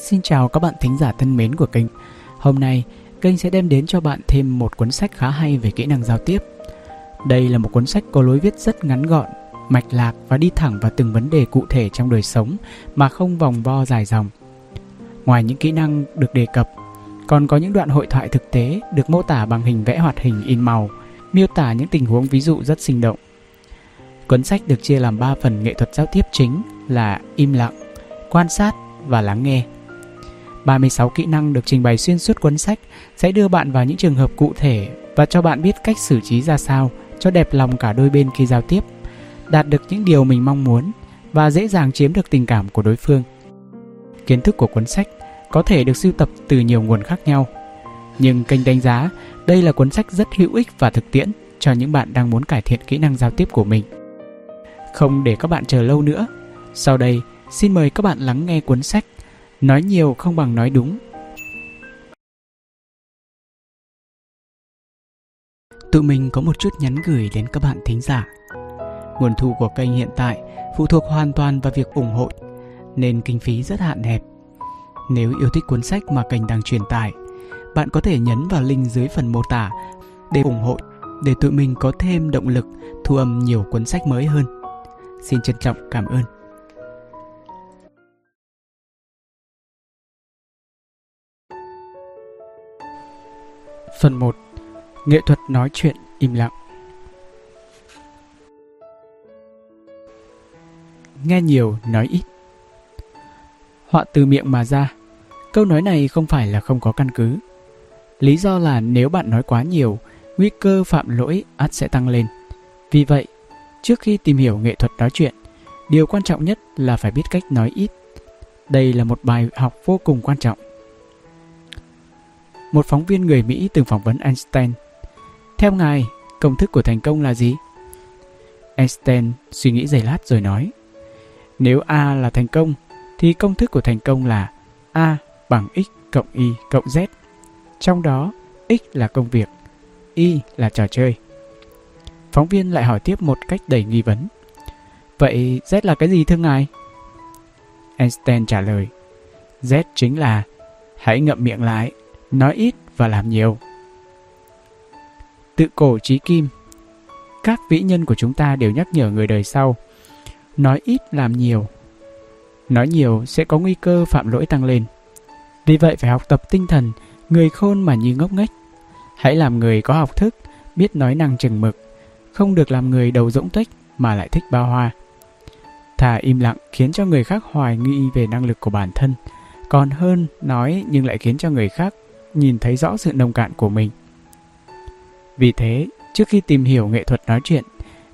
Xin chào các bạn thính giả thân mến của kênh. Hôm nay, kênh sẽ đem đến cho bạn thêm một cuốn sách khá hay về kỹ năng giao tiếp. Đây là một cuốn sách có lối viết rất ngắn gọn, mạch lạc và đi thẳng vào từng vấn đề cụ thể trong đời sống mà không vòng vo dài dòng. Ngoài những kỹ năng được đề cập, còn có những đoạn hội thoại thực tế được mô tả bằng hình vẽ hoạt hình in màu, miêu tả những tình huống ví dụ rất sinh động. Cuốn sách được chia làm 3 phần nghệ thuật giao tiếp chính là im lặng, quan sát và lắng nghe. 36 kỹ năng được trình bày xuyên suốt cuốn sách sẽ đưa bạn vào những trường hợp cụ thể và cho bạn biết cách xử trí ra sao cho đẹp lòng cả đôi bên khi giao tiếp, đạt được những điều mình mong muốn và dễ dàng chiếm được tình cảm của đối phương. Kiến thức của cuốn sách có thể được sưu tập từ nhiều nguồn khác nhau, nhưng kênh đánh giá đây là cuốn sách rất hữu ích và thực tiễn cho những bạn đang muốn cải thiện kỹ năng giao tiếp của mình. Không để các bạn chờ lâu nữa, sau đây xin mời các bạn lắng nghe cuốn sách Nói nhiều không bằng nói đúng. Tụi mình có một chút nhắn gửi đến các bạn thính giả. Nguồn thu của kênh hiện tại phụ thuộc hoàn toàn vào việc ủng hộ, nên kinh phí rất hạn hẹp. Nếu yêu thích cuốn sách mà kênh đang truyền tải, bạn có thể nhấn vào link dưới phần mô tả để ủng hộ để tụi mình có thêm động lực thu âm nhiều cuốn sách mới hơn. Xin trân trọng cảm ơn. Phần 1 Nghệ thuật nói chuyện im lặng. Nghe nhiều nói ít. Họa từ miệng mà ra Câu nói này không phải là không có căn cứ. Lý do là nếu bạn nói quá nhiều Nguy cơ phạm lỗi ắt sẽ tăng lên. Vì vậy, trước khi tìm hiểu nghệ thuật nói chuyện Điều quan trọng nhất là phải biết cách nói ít. Đây là một bài học vô cùng quan trọng một phóng viên người Mỹ từng phỏng vấn Einstein. Theo ngài, công thức của thành công là gì? Einstein suy nghĩ giây lát rồi nói Nếu A là thành công, thì công thức của thành công là A bằng X cộng Y cộng Z. Trong đó, X là công việc, Y là trò chơi. Phóng viên lại hỏi tiếp một cách đầy nghi vấn. Vậy Z là cái gì thưa ngài? Einstein trả lời Z chính là hãy ngậm miệng lại nói ít và làm nhiều. Tự cổ trí kim, Các vĩ nhân của chúng ta đều nhắc nhở người đời sau, Nói ít làm nhiều. Nói nhiều sẽ có nguy cơ phạm lỗi tăng lên. Vì vậy phải học tập tinh thần, Người khôn mà như ngốc nghếch. Hãy làm người có học thức, Biết nói năng chừng mực, Không được làm người đầu rỗng tuếch Mà lại thích bao hoa. Thà im lặng khiến cho người khác hoài nghi về năng lực của bản thân, Còn hơn nói nhưng lại khiến cho người khác nhìn thấy rõ sự nông cạn của mình. Vì thế, trước khi tìm hiểu nghệ thuật nói chuyện,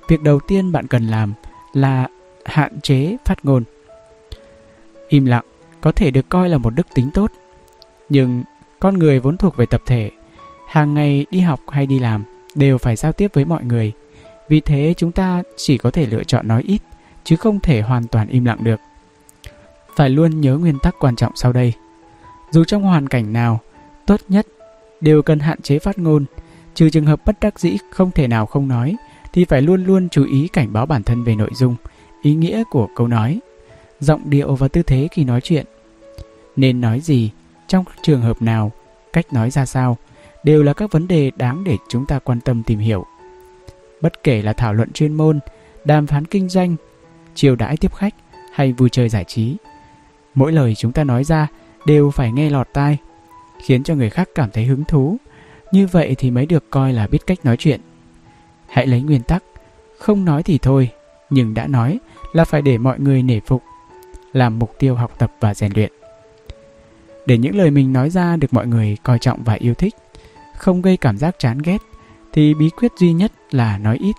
việc đầu tiên bạn cần làm là hạn chế phát ngôn. Im lặng có thể được coi là một đức tính tốt, nhưng con người vốn thuộc về tập thể, hàng ngày đi học hay đi làm đều phải giao tiếp với mọi người. Vì thế chúng ta chỉ có thể lựa chọn nói ít, chứ không thể hoàn toàn im lặng được. Phải luôn nhớ nguyên tắc quan trọng sau đây. Dù trong hoàn cảnh nào, tốt nhất đều cần hạn chế phát ngôn, trừ trường hợp bất đắc dĩ không thể nào không nói thì phải luôn luôn chú ý cảnh báo bản thân về nội dung, ý nghĩa của câu nói, giọng điệu và tư thế khi nói chuyện. Nên nói gì, trong trường hợp nào, cách nói ra sao đều là các vấn đề đáng để chúng ta quan tâm tìm hiểu. Bất kể là thảo luận chuyên môn, đàm phán kinh doanh, chiều đãi tiếp khách hay vui chơi giải trí, mỗi lời chúng ta nói ra đều phải nghe lọt tai khiến cho người khác cảm thấy hứng thú. Như vậy thì mới được coi là biết cách nói chuyện. Hãy lấy nguyên tắc, không nói thì thôi, nhưng đã nói là phải để mọi người nể phục, làm mục tiêu học tập và rèn luyện. Để những lời mình nói ra được mọi người coi trọng và yêu thích, không gây cảm giác chán ghét, thì bí quyết duy nhất là nói ít.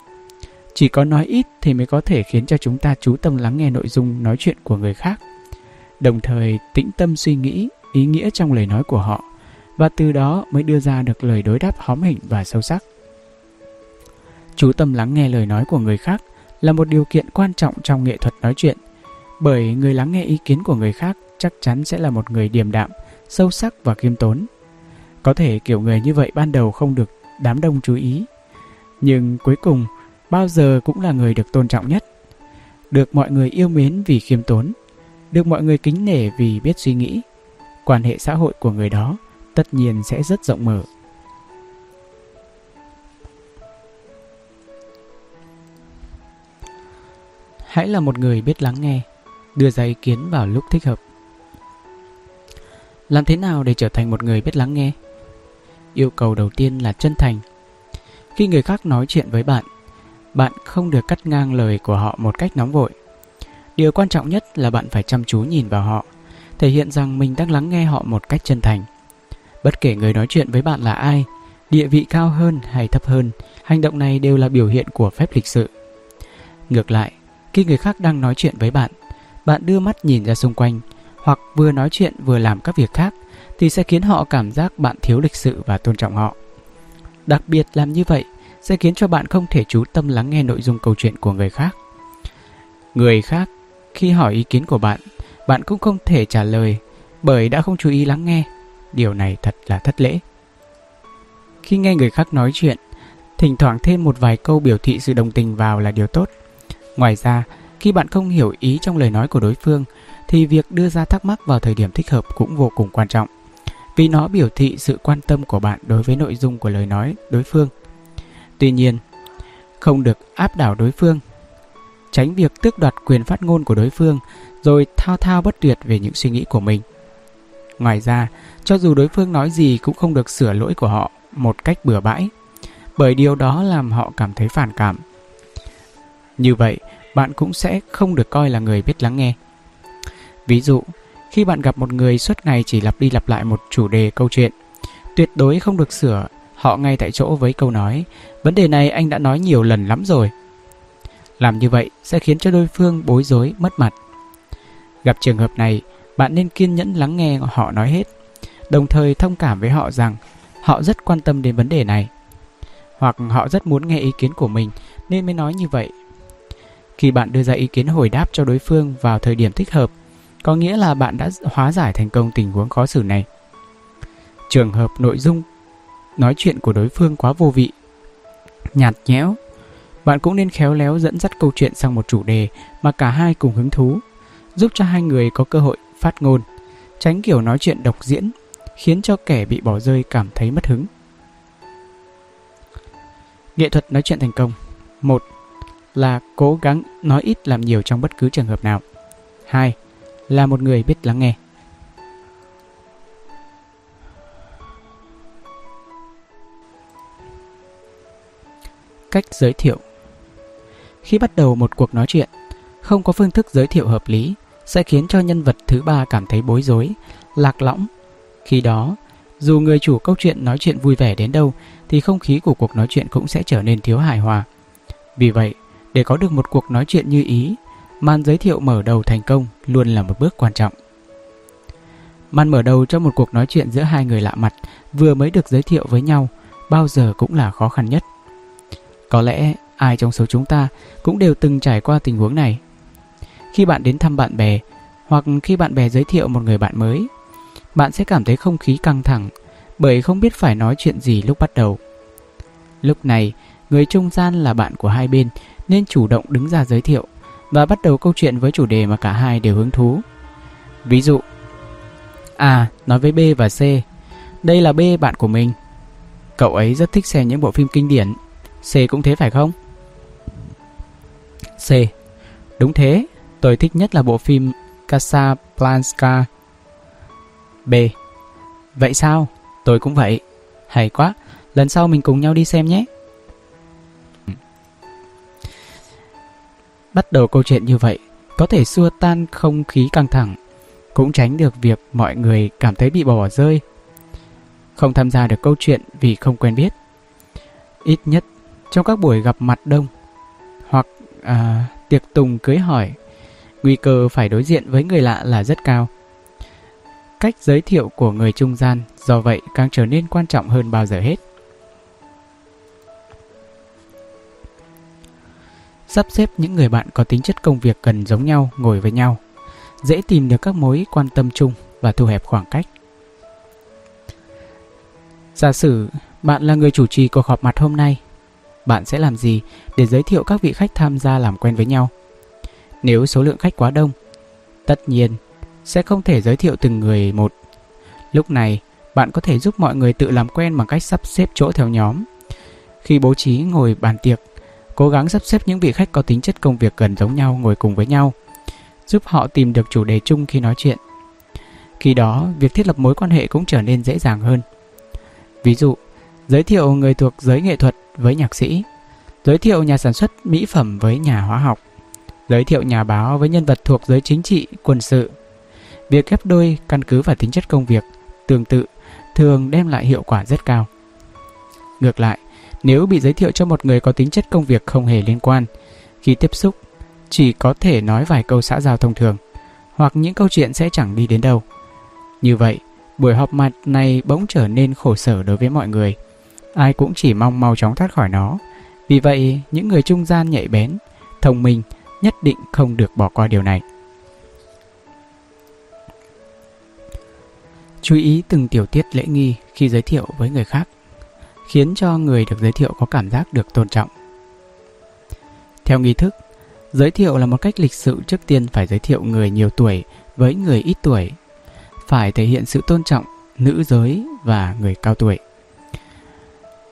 Chỉ có nói ít thì mới có thể khiến cho chúng ta chú tâm lắng nghe nội dung nói chuyện của người khác. Đồng thời tĩnh tâm suy nghĩ ý nghĩa trong lời nói của họ và từ đó mới đưa ra được lời đối đáp hóm hình và sâu sắc. Chú tâm lắng nghe lời nói của người khác là một điều kiện quan trọng trong nghệ thuật nói chuyện, bởi người lắng nghe ý kiến của người khác chắc chắn sẽ là một người điềm đạm, sâu sắc và khiêm tốn. Có thể kiểu người như vậy ban đầu không được đám đông chú ý, nhưng cuối cùng bao giờ cũng là người được tôn trọng nhất, được mọi người yêu mến vì khiêm tốn, được mọi người kính nể vì biết suy nghĩ, quan hệ xã hội của người đó tất nhiên sẽ rất rộng mở. Hãy là một người biết lắng nghe, đưa ra ý kiến vào lúc thích hợp. Làm thế nào để trở thành một người biết lắng nghe? Yêu cầu đầu tiên là chân thành. Khi người khác nói chuyện với bạn, bạn không được cắt ngang lời của họ một cách nóng vội. Điều quan trọng nhất là bạn phải chăm chú nhìn vào họ, thể hiện rằng mình đang lắng nghe họ một cách chân thành. Bất kể người nói chuyện với bạn là ai, địa vị cao hơn hay thấp hơn, hành động này đều là biểu hiện của phép lịch sự. Ngược lại, khi người khác đang nói chuyện với bạn, bạn đưa mắt nhìn ra xung quanh hoặc vừa nói chuyện vừa làm các việc khác thì sẽ khiến họ cảm giác bạn thiếu lịch sự và tôn trọng họ. Đặc biệt làm như vậy sẽ khiến cho bạn không thể chú tâm lắng nghe nội dung câu chuyện của người khác. Người khác khi hỏi ý kiến của bạn, bạn cũng không thể trả lời bởi đã không chú ý lắng nghe. Điều này thật là thất lễ. Khi nghe người khác nói chuyện, thỉnh thoảng thêm một vài câu biểu thị sự đồng tình vào là điều tốt. Ngoài ra, khi bạn không hiểu ý trong lời nói của đối phương thì việc đưa ra thắc mắc vào thời điểm thích hợp cũng vô cùng quan trọng vì nó biểu thị sự quan tâm của bạn đối với nội dung của lời nói đối phương. Tuy nhiên, không được áp đảo đối phương, tránh việc tước đoạt quyền phát ngôn của đối phương rồi thao thao bất tuyệt về những suy nghĩ của mình. Ngoài ra, cho dù đối phương nói gì cũng không được sửa lỗi của họ một cách bừa bãi, bởi điều đó làm họ cảm thấy phản cảm. Như vậy, bạn cũng sẽ không được coi là người biết lắng nghe. Ví dụ, khi bạn gặp một người suốt ngày chỉ lặp đi lặp lại một chủ đề câu chuyện, tuyệt đối không được sửa họ ngay tại chỗ với câu nói Vấn đề này anh đã nói nhiều lần lắm rồi. Làm như vậy sẽ khiến cho đối phương bối rối, mất mặt. Gặp trường hợp này, bạn nên kiên nhẫn lắng nghe họ nói hết, đồng thời thông cảm với họ rằng họ rất quan tâm đến vấn đề này. Hoặc họ rất muốn nghe ý kiến của mình nên mới nói như vậy. Khi bạn đưa ra ý kiến hồi đáp cho đối phương vào thời điểm thích hợp, có nghĩa là bạn đã hóa giải thành công tình huống khó xử này. Trường hợp nội dung nói chuyện của đối phương quá vô vị, nhạt nhẽo, bạn cũng nên khéo léo dẫn dắt câu chuyện sang một chủ đề mà cả hai cùng hứng thú, giúp cho hai người có cơ hội phát ngôn, tránh kiểu nói chuyện độc diễn, khiến cho kẻ bị bỏ rơi cảm thấy mất hứng. Nghệ thuật nói chuyện thành công một Là cố gắng nói ít làm nhiều trong bất cứ trường hợp nào 2 là một người biết lắng nghe. Cách giới thiệu Khi bắt đầu một cuộc nói chuyện, không có phương thức giới thiệu hợp lý sẽ khiến cho nhân vật thứ ba cảm thấy bối rối, lạc lõng. Khi đó, dù người chủ câu chuyện nói chuyện vui vẻ đến đâu thì không khí của cuộc nói chuyện cũng sẽ trở nên thiếu hài hòa. Vì vậy, để có được một cuộc nói chuyện như ý, màn giới thiệu mở đầu thành công luôn là một bước quan trọng. Màn mở đầu cho một cuộc nói chuyện giữa hai người lạ mặt vừa mới được giới thiệu với nhau bao giờ cũng là khó khăn nhất. Có lẽ ai trong số chúng ta cũng đều từng trải qua tình huống này. Khi bạn đến thăm bạn bè hoặc khi bạn bè giới thiệu một người bạn mới, bạn sẽ cảm thấy không khí căng thẳng bởi không biết phải nói chuyện gì lúc bắt đầu. Lúc này, người trung gian là bạn của hai bên nên chủ động đứng ra giới thiệu và bắt đầu câu chuyện với chủ đề mà cả hai đều hứng thú. Ví dụ, A nói với B và C, đây là B bạn của mình. Cậu ấy rất thích xem những bộ phim kinh điển. C cũng thế phải không? C. Đúng thế, tôi thích nhất là bộ phim Casablanca. B. Vậy sao? Tôi cũng vậy. Hay quá, lần sau mình cùng nhau đi xem nhé. Bắt đầu câu chuyện như vậy có thể xua tan không khí căng thẳng, cũng tránh được việc mọi người cảm thấy bị bỏ rơi. Không tham gia được câu chuyện vì không quen biết. Ít nhất trong các buổi gặp mặt đông hoặc à, tiệc tùng cưới hỏi, nguy cơ phải đối diện với người lạ là rất cao. Cách giới thiệu của người trung gian do vậy càng trở nên quan trọng hơn bao giờ hết. sắp xếp những người bạn có tính chất công việc gần giống nhau ngồi với nhau, dễ tìm được các mối quan tâm chung và thu hẹp khoảng cách. Giả sử bạn là người chủ trì cuộc họp mặt hôm nay, bạn sẽ làm gì để giới thiệu các vị khách tham gia làm quen với nhau? Nếu số lượng khách quá đông, tất nhiên sẽ không thể giới thiệu từng người một. Lúc này, bạn có thể giúp mọi người tự làm quen bằng cách sắp xếp chỗ theo nhóm. Khi bố trí ngồi bàn tiệc, cố gắng sắp xếp những vị khách có tính chất công việc gần giống nhau ngồi cùng với nhau, giúp họ tìm được chủ đề chung khi nói chuyện. Khi đó, việc thiết lập mối quan hệ cũng trở nên dễ dàng hơn. Ví dụ, giới thiệu người thuộc giới nghệ thuật với nhạc sĩ, giới thiệu nhà sản xuất mỹ phẩm với nhà hóa học, giới thiệu nhà báo với nhân vật thuộc giới chính trị, quân sự. Việc ghép đôi căn cứ vào tính chất công việc tương tự thường đem lại hiệu quả rất cao. Ngược lại, nếu bị giới thiệu cho một người có tính chất công việc không hề liên quan, khi tiếp xúc chỉ có thể nói vài câu xã giao thông thường, hoặc những câu chuyện sẽ chẳng đi đến đâu. Như vậy, buổi họp mặt này bỗng trở nên khổ sở đối với mọi người. Ai cũng chỉ mong mau chóng thoát khỏi nó. Vì vậy, những người trung gian nhạy bén, thông minh nhất định không được bỏ qua điều này. Chú ý từng tiểu tiết lễ nghi khi giới thiệu với người khác, khiến cho người được giới thiệu có cảm giác được tôn trọng. Theo nghi thức, giới thiệu là một cách lịch sự trước tiên phải giới thiệu người nhiều tuổi với người ít tuổi, phải thể hiện sự tôn trọng nữ giới và người cao tuổi.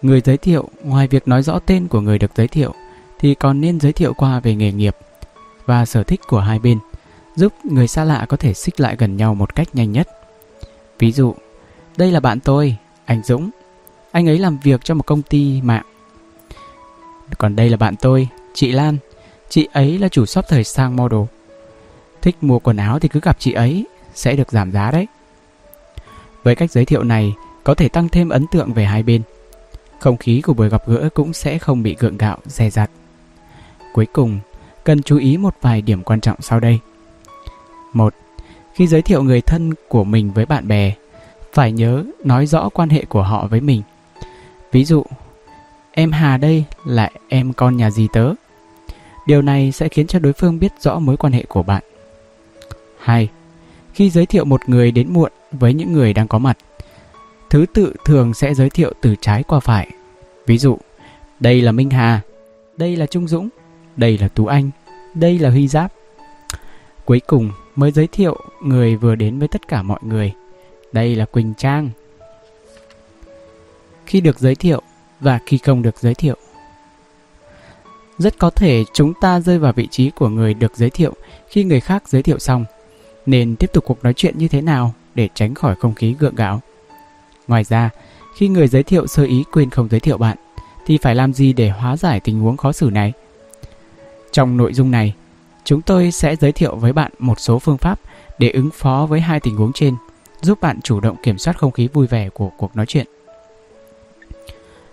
Người giới thiệu ngoài việc nói rõ tên của người được giới thiệu thì còn nên giới thiệu qua về nghề nghiệp và sở thích của hai bên, giúp người xa lạ có thể xích lại gần nhau một cách nhanh nhất. Ví dụ, đây là bạn tôi, anh Dũng. Anh ấy làm việc cho một công ty mạng. Còn đây là bạn tôi, chị Lan. Chị ấy là chủ shop thời sang model. Thích mua quần áo thì cứ gặp chị ấy, sẽ được giảm giá đấy. Với cách giới thiệu này, có thể tăng thêm ấn tượng về hai bên. Không khí của buổi gặp gỡ cũng sẽ không bị gượng gạo, dè dặt. Cuối cùng, cần chú ý một vài điểm quan trọng sau đây. một, khi giới thiệu người thân của mình với bạn bè, phải nhớ nói rõ quan hệ của họ với mình. Ví dụ, em hà đây là em con nhà gì tớ. Điều này sẽ khiến cho đối phương biết rõ mối quan hệ của bạn. Hai, khi giới thiệu một người đến muộn với những người đang có mặt, thứ tự thường sẽ giới thiệu từ trái qua phải. Ví dụ, đây là minh hà, đây là trung dũng đây là tú anh đây là huy giáp cuối cùng mới giới thiệu người vừa đến với tất cả mọi người. Đây là Quỳnh Trang. Khi được giới thiệu và khi không được giới thiệu. Rất có thể chúng ta rơi vào vị trí của người được giới thiệu khi người khác giới thiệu xong, nên tiếp tục cuộc nói chuyện như thế nào để tránh khỏi không khí gượng gạo. Ngoài ra, khi người giới thiệu sơ ý quên không giới thiệu bạn, thì phải làm gì để hóa giải tình huống khó xử này? Trong nội dung này, Chúng tôi sẽ giới thiệu với bạn một số phương pháp để ứng phó với hai tình huống trên, giúp bạn chủ động kiểm soát không khí vui vẻ của cuộc nói chuyện.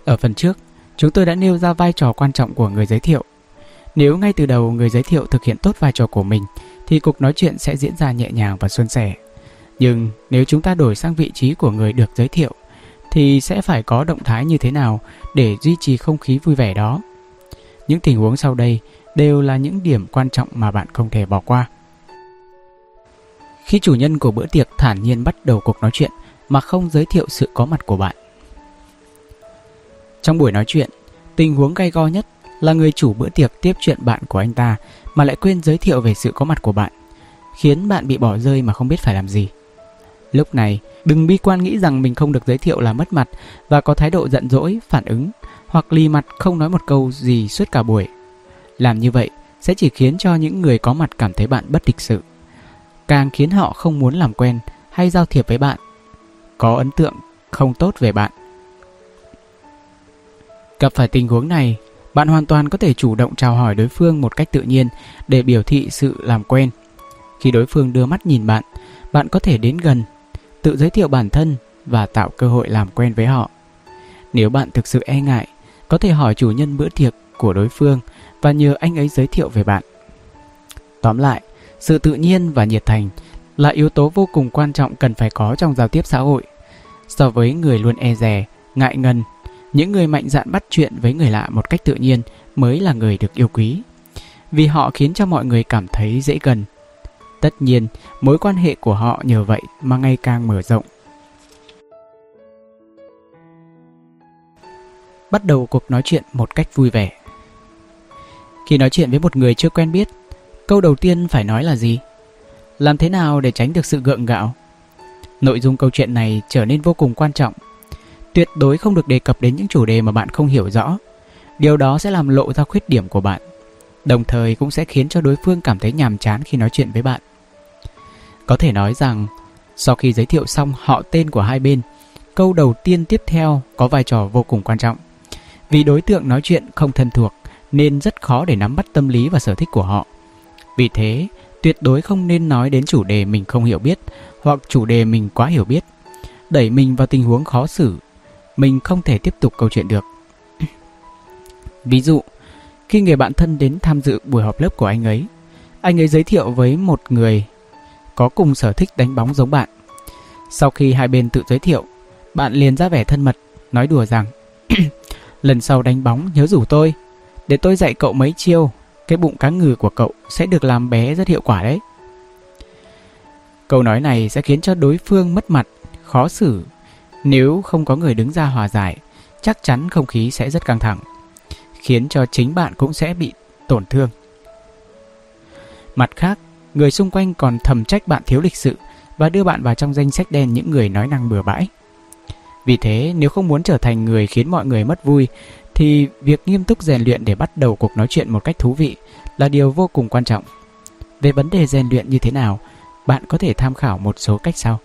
Ở phần trước, chúng tôi đã nêu ra vai trò quan trọng của người giới thiệu. Nếu ngay từ đầu người giới thiệu thực hiện tốt vai trò của mình thì cuộc nói chuyện sẽ diễn ra nhẹ nhàng và suôn sẻ. Nhưng nếu chúng ta đổi sang vị trí của người được giới thiệu thì sẽ phải có động thái như thế nào để duy trì không khí vui vẻ đó. Những tình huống sau đây đều là những điểm quan trọng mà bạn không thể bỏ qua. Khi chủ nhân của bữa tiệc thản nhiên bắt đầu cuộc nói chuyện mà không giới thiệu sự có mặt của bạn. Trong buổi nói chuyện, tình huống gay go nhất là người chủ bữa tiệc tiếp chuyện bạn của anh ta mà lại quên giới thiệu về sự có mặt của bạn, khiến bạn bị bỏ rơi mà không biết phải làm gì. Lúc này, đừng bi quan nghĩ rằng mình không được giới thiệu là mất mặt và có thái độ giận dỗi, phản ứng hoặc lì mặt không nói một câu gì suốt cả buổi làm như vậy sẽ chỉ khiến cho những người có mặt cảm thấy bạn bất lịch sự, càng khiến họ không muốn làm quen hay giao thiệp với bạn, có ấn tượng không tốt về bạn. Gặp phải tình huống này, bạn hoàn toàn có thể chủ động chào hỏi đối phương một cách tự nhiên để biểu thị sự làm quen. Khi đối phương đưa mắt nhìn bạn, bạn có thể đến gần, tự giới thiệu bản thân và tạo cơ hội làm quen với họ. Nếu bạn thực sự e ngại, có thể hỏi chủ nhân bữa tiệc của đối phương và nhờ anh ấy giới thiệu về bạn. Tóm lại, sự tự nhiên và nhiệt thành là yếu tố vô cùng quan trọng cần phải có trong giao tiếp xã hội. So với người luôn e dè, ngại ngần, những người mạnh dạn bắt chuyện với người lạ một cách tự nhiên mới là người được yêu quý. Vì họ khiến cho mọi người cảm thấy dễ gần. Tất nhiên, mối quan hệ của họ nhờ vậy mà ngày càng mở rộng. Bắt đầu cuộc nói chuyện một cách vui vẻ. Khi nói chuyện với một người chưa quen biết, câu đầu tiên phải nói là gì? Làm thế nào để tránh được sự gượng gạo? Nội dung câu chuyện này trở nên vô cùng quan trọng. Tuyệt đối không được đề cập đến những chủ đề mà bạn không hiểu rõ. Điều đó sẽ làm lộ ra khuyết điểm của bạn. Đồng thời cũng sẽ khiến cho đối phương cảm thấy nhàm chán khi nói chuyện với bạn. Có thể nói rằng, sau khi giới thiệu xong họ tên của hai bên, câu đầu tiên tiếp theo có vai trò vô cùng quan trọng. Vì đối tượng nói chuyện không thân thuộc nên rất khó để nắm bắt tâm lý và sở thích của họ. Vì thế, tuyệt đối không nên nói đến chủ đề mình không hiểu biết hoặc chủ đề mình quá hiểu biết, đẩy mình vào tình huống khó xử, mình không thể tiếp tục câu chuyện được. Ví dụ, khi người bạn thân đến tham dự buổi họp lớp của anh ấy, anh ấy giới thiệu với một người có cùng sở thích đánh bóng giống bạn. Sau khi hai bên tự giới thiệu, bạn liền ra vẻ thân mật, nói đùa rằng Lần sau đánh bóng nhớ rủ tôi, để tôi dạy cậu mấy chiêu, cái bụng cá ngừ của cậu sẽ được làm bé rất hiệu quả đấy. Câu nói này sẽ khiến cho đối phương mất mặt, khó xử. Nếu không có người đứng ra hòa giải, chắc chắn không khí sẽ rất căng thẳng, khiến cho chính bạn cũng sẽ bị tổn thương. Mặt khác, người xung quanh còn thầm trách bạn thiếu lịch sự và đưa bạn vào trong danh sách đen những người nói năng bừa bãi. Vì thế, nếu không muốn trở thành người khiến mọi người mất vui, thì việc nghiêm túc rèn luyện để bắt đầu cuộc nói chuyện một cách thú vị là điều vô cùng quan trọng. Về vấn đề rèn luyện như thế nào, bạn có thể tham khảo một số cách sau.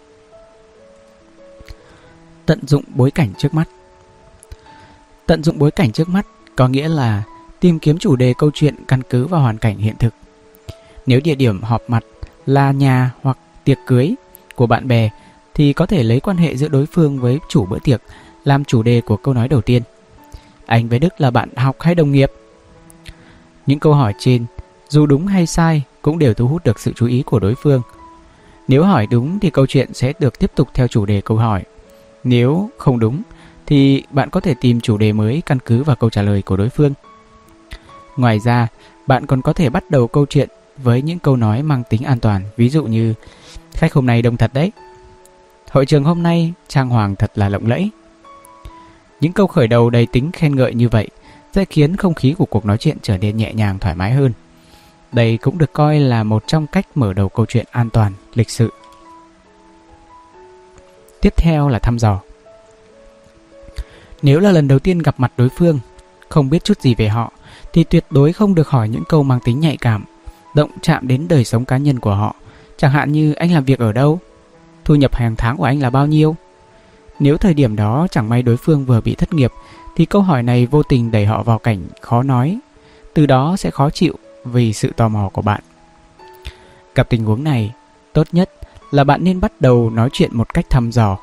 Tận dụng bối cảnh trước mắt Tận dụng bối cảnh trước mắt có nghĩa là tìm kiếm chủ đề câu chuyện căn cứ vào hoàn cảnh hiện thực. Nếu địa điểm họp mặt là nhà hoặc tiệc cưới của bạn bè thì có thể lấy quan hệ giữa đối phương với chủ bữa tiệc làm chủ đề của câu nói đầu tiên. Anh với Đức là bạn học hay đồng nghiệp? Những câu hỏi trên, dù đúng hay sai, cũng đều thu hút được sự chú ý của đối phương. Nếu hỏi đúng thì câu chuyện sẽ được tiếp tục theo chủ đề câu hỏi. Nếu không đúng thì bạn có thể tìm chủ đề mới căn cứ vào câu trả lời của đối phương. Ngoài ra, bạn còn có thể bắt đầu câu chuyện với những câu nói mang tính an toàn, ví dụ như khách hôm nay đông thật đấy. Hội trường hôm nay trang hoàng thật là lộng lẫy. Những câu khởi đầu đầy tính khen ngợi như vậy sẽ khiến không khí của cuộc nói chuyện trở nên nhẹ nhàng thoải mái hơn. Đây cũng được coi là một trong cách mở đầu câu chuyện an toàn, lịch sự. Tiếp theo là thăm dò. Nếu là lần đầu tiên gặp mặt đối phương, không biết chút gì về họ, thì tuyệt đối không được hỏi những câu mang tính nhạy cảm, động chạm đến đời sống cá nhân của họ. Chẳng hạn như anh làm việc ở đâu, thu nhập hàng tháng của anh là bao nhiêu, nếu thời điểm đó chẳng may đối phương vừa bị thất nghiệp thì câu hỏi này vô tình đẩy họ vào cảnh khó nói, từ đó sẽ khó chịu vì sự tò mò của bạn. Gặp tình huống này, tốt nhất là bạn nên bắt đầu nói chuyện một cách thăm dò.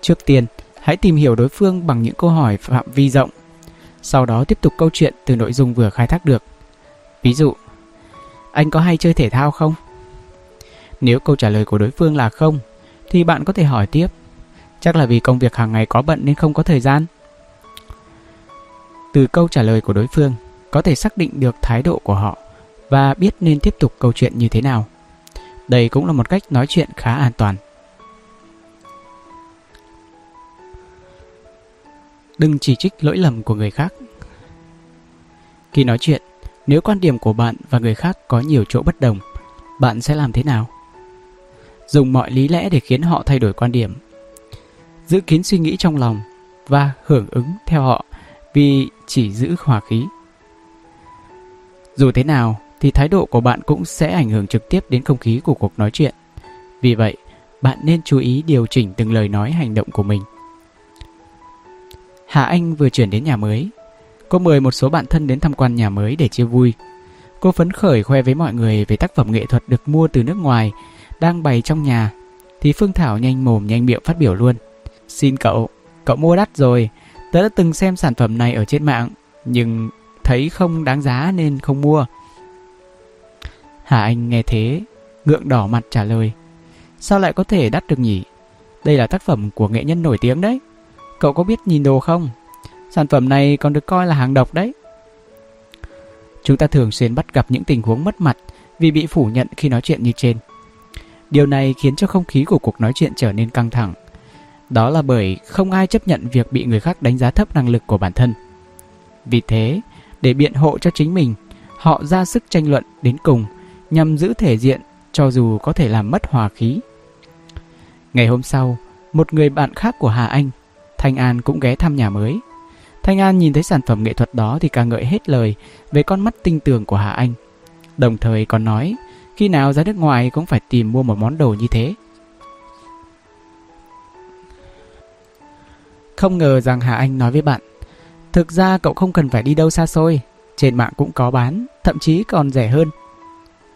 Trước tiên, hãy tìm hiểu đối phương bằng những câu hỏi phạm vi rộng, sau đó tiếp tục câu chuyện từ nội dung vừa khai thác được. Ví dụ, anh có hay chơi thể thao không? Nếu câu trả lời của đối phương là không, thì bạn có thể hỏi tiếp Chắc là vì công việc hàng ngày có bận nên không có thời gian. Từ câu trả lời của đối phương, có thể xác định được thái độ của họ và biết nên tiếp tục câu chuyện như thế nào. Đây cũng là một cách nói chuyện khá an toàn. Đừng chỉ trích lỗi lầm của người khác. Khi nói chuyện, nếu quan điểm của bạn và người khác có nhiều chỗ bất đồng, bạn sẽ làm thế nào? Dùng mọi lý lẽ để khiến họ thay đổi quan điểm giữ kín suy nghĩ trong lòng và hưởng ứng theo họ vì chỉ giữ hòa khí. Dù thế nào thì thái độ của bạn cũng sẽ ảnh hưởng trực tiếp đến không khí của cuộc nói chuyện. Vì vậy, bạn nên chú ý điều chỉnh từng lời nói hành động của mình. Hà Anh vừa chuyển đến nhà mới. Cô mời một số bạn thân đến tham quan nhà mới để chia vui. Cô phấn khởi khoe với mọi người về tác phẩm nghệ thuật được mua từ nước ngoài đang bày trong nhà thì Phương Thảo nhanh mồm nhanh miệng phát biểu luôn. Xin cậu, cậu mua đắt rồi. Tớ đã từng xem sản phẩm này ở trên mạng, nhưng thấy không đáng giá nên không mua. Hà Anh nghe thế, ngượng đỏ mặt trả lời. Sao lại có thể đắt được nhỉ? Đây là tác phẩm của nghệ nhân nổi tiếng đấy. Cậu có biết nhìn đồ không? Sản phẩm này còn được coi là hàng độc đấy. Chúng ta thường xuyên bắt gặp những tình huống mất mặt vì bị phủ nhận khi nói chuyện như trên. Điều này khiến cho không khí của cuộc nói chuyện trở nên căng thẳng đó là bởi không ai chấp nhận việc bị người khác đánh giá thấp năng lực của bản thân. Vì thế, để biện hộ cho chính mình, họ ra sức tranh luận đến cùng nhằm giữ thể diện cho dù có thể làm mất hòa khí. Ngày hôm sau, một người bạn khác của Hà Anh, Thanh An cũng ghé thăm nhà mới. Thanh An nhìn thấy sản phẩm nghệ thuật đó thì ca ngợi hết lời về con mắt tinh tường của Hà Anh. Đồng thời còn nói, khi nào ra nước ngoài cũng phải tìm mua một món đồ như thế. Không ngờ rằng Hà Anh nói với bạn, thực ra cậu không cần phải đi đâu xa xôi, trên mạng cũng có bán, thậm chí còn rẻ hơn.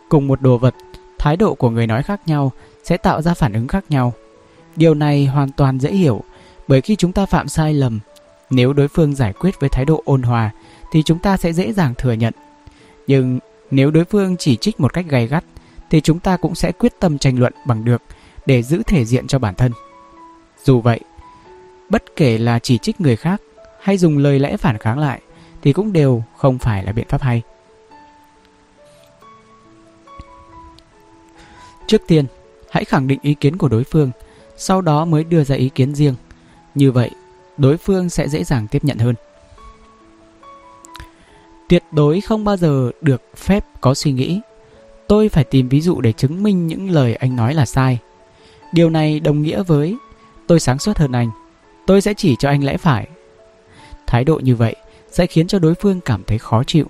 Cùng một đồ vật, thái độ của người nói khác nhau sẽ tạo ra phản ứng khác nhau. Điều này hoàn toàn dễ hiểu, bởi khi chúng ta phạm sai lầm, nếu đối phương giải quyết với thái độ ôn hòa thì chúng ta sẽ dễ dàng thừa nhận. Nhưng nếu đối phương chỉ trích một cách gay gắt thì chúng ta cũng sẽ quyết tâm tranh luận bằng được để giữ thể diện cho bản thân. Dù vậy, bất kể là chỉ trích người khác hay dùng lời lẽ phản kháng lại thì cũng đều không phải là biện pháp hay. Trước tiên, hãy khẳng định ý kiến của đối phương, sau đó mới đưa ra ý kiến riêng. Như vậy, đối phương sẽ dễ dàng tiếp nhận hơn. Tuyệt đối không bao giờ được phép có suy nghĩ. Tôi phải tìm ví dụ để chứng minh những lời anh nói là sai. Điều này đồng nghĩa với tôi sáng suốt hơn anh. Tôi sẽ chỉ cho anh lẽ phải. Thái độ như vậy sẽ khiến cho đối phương cảm thấy khó chịu,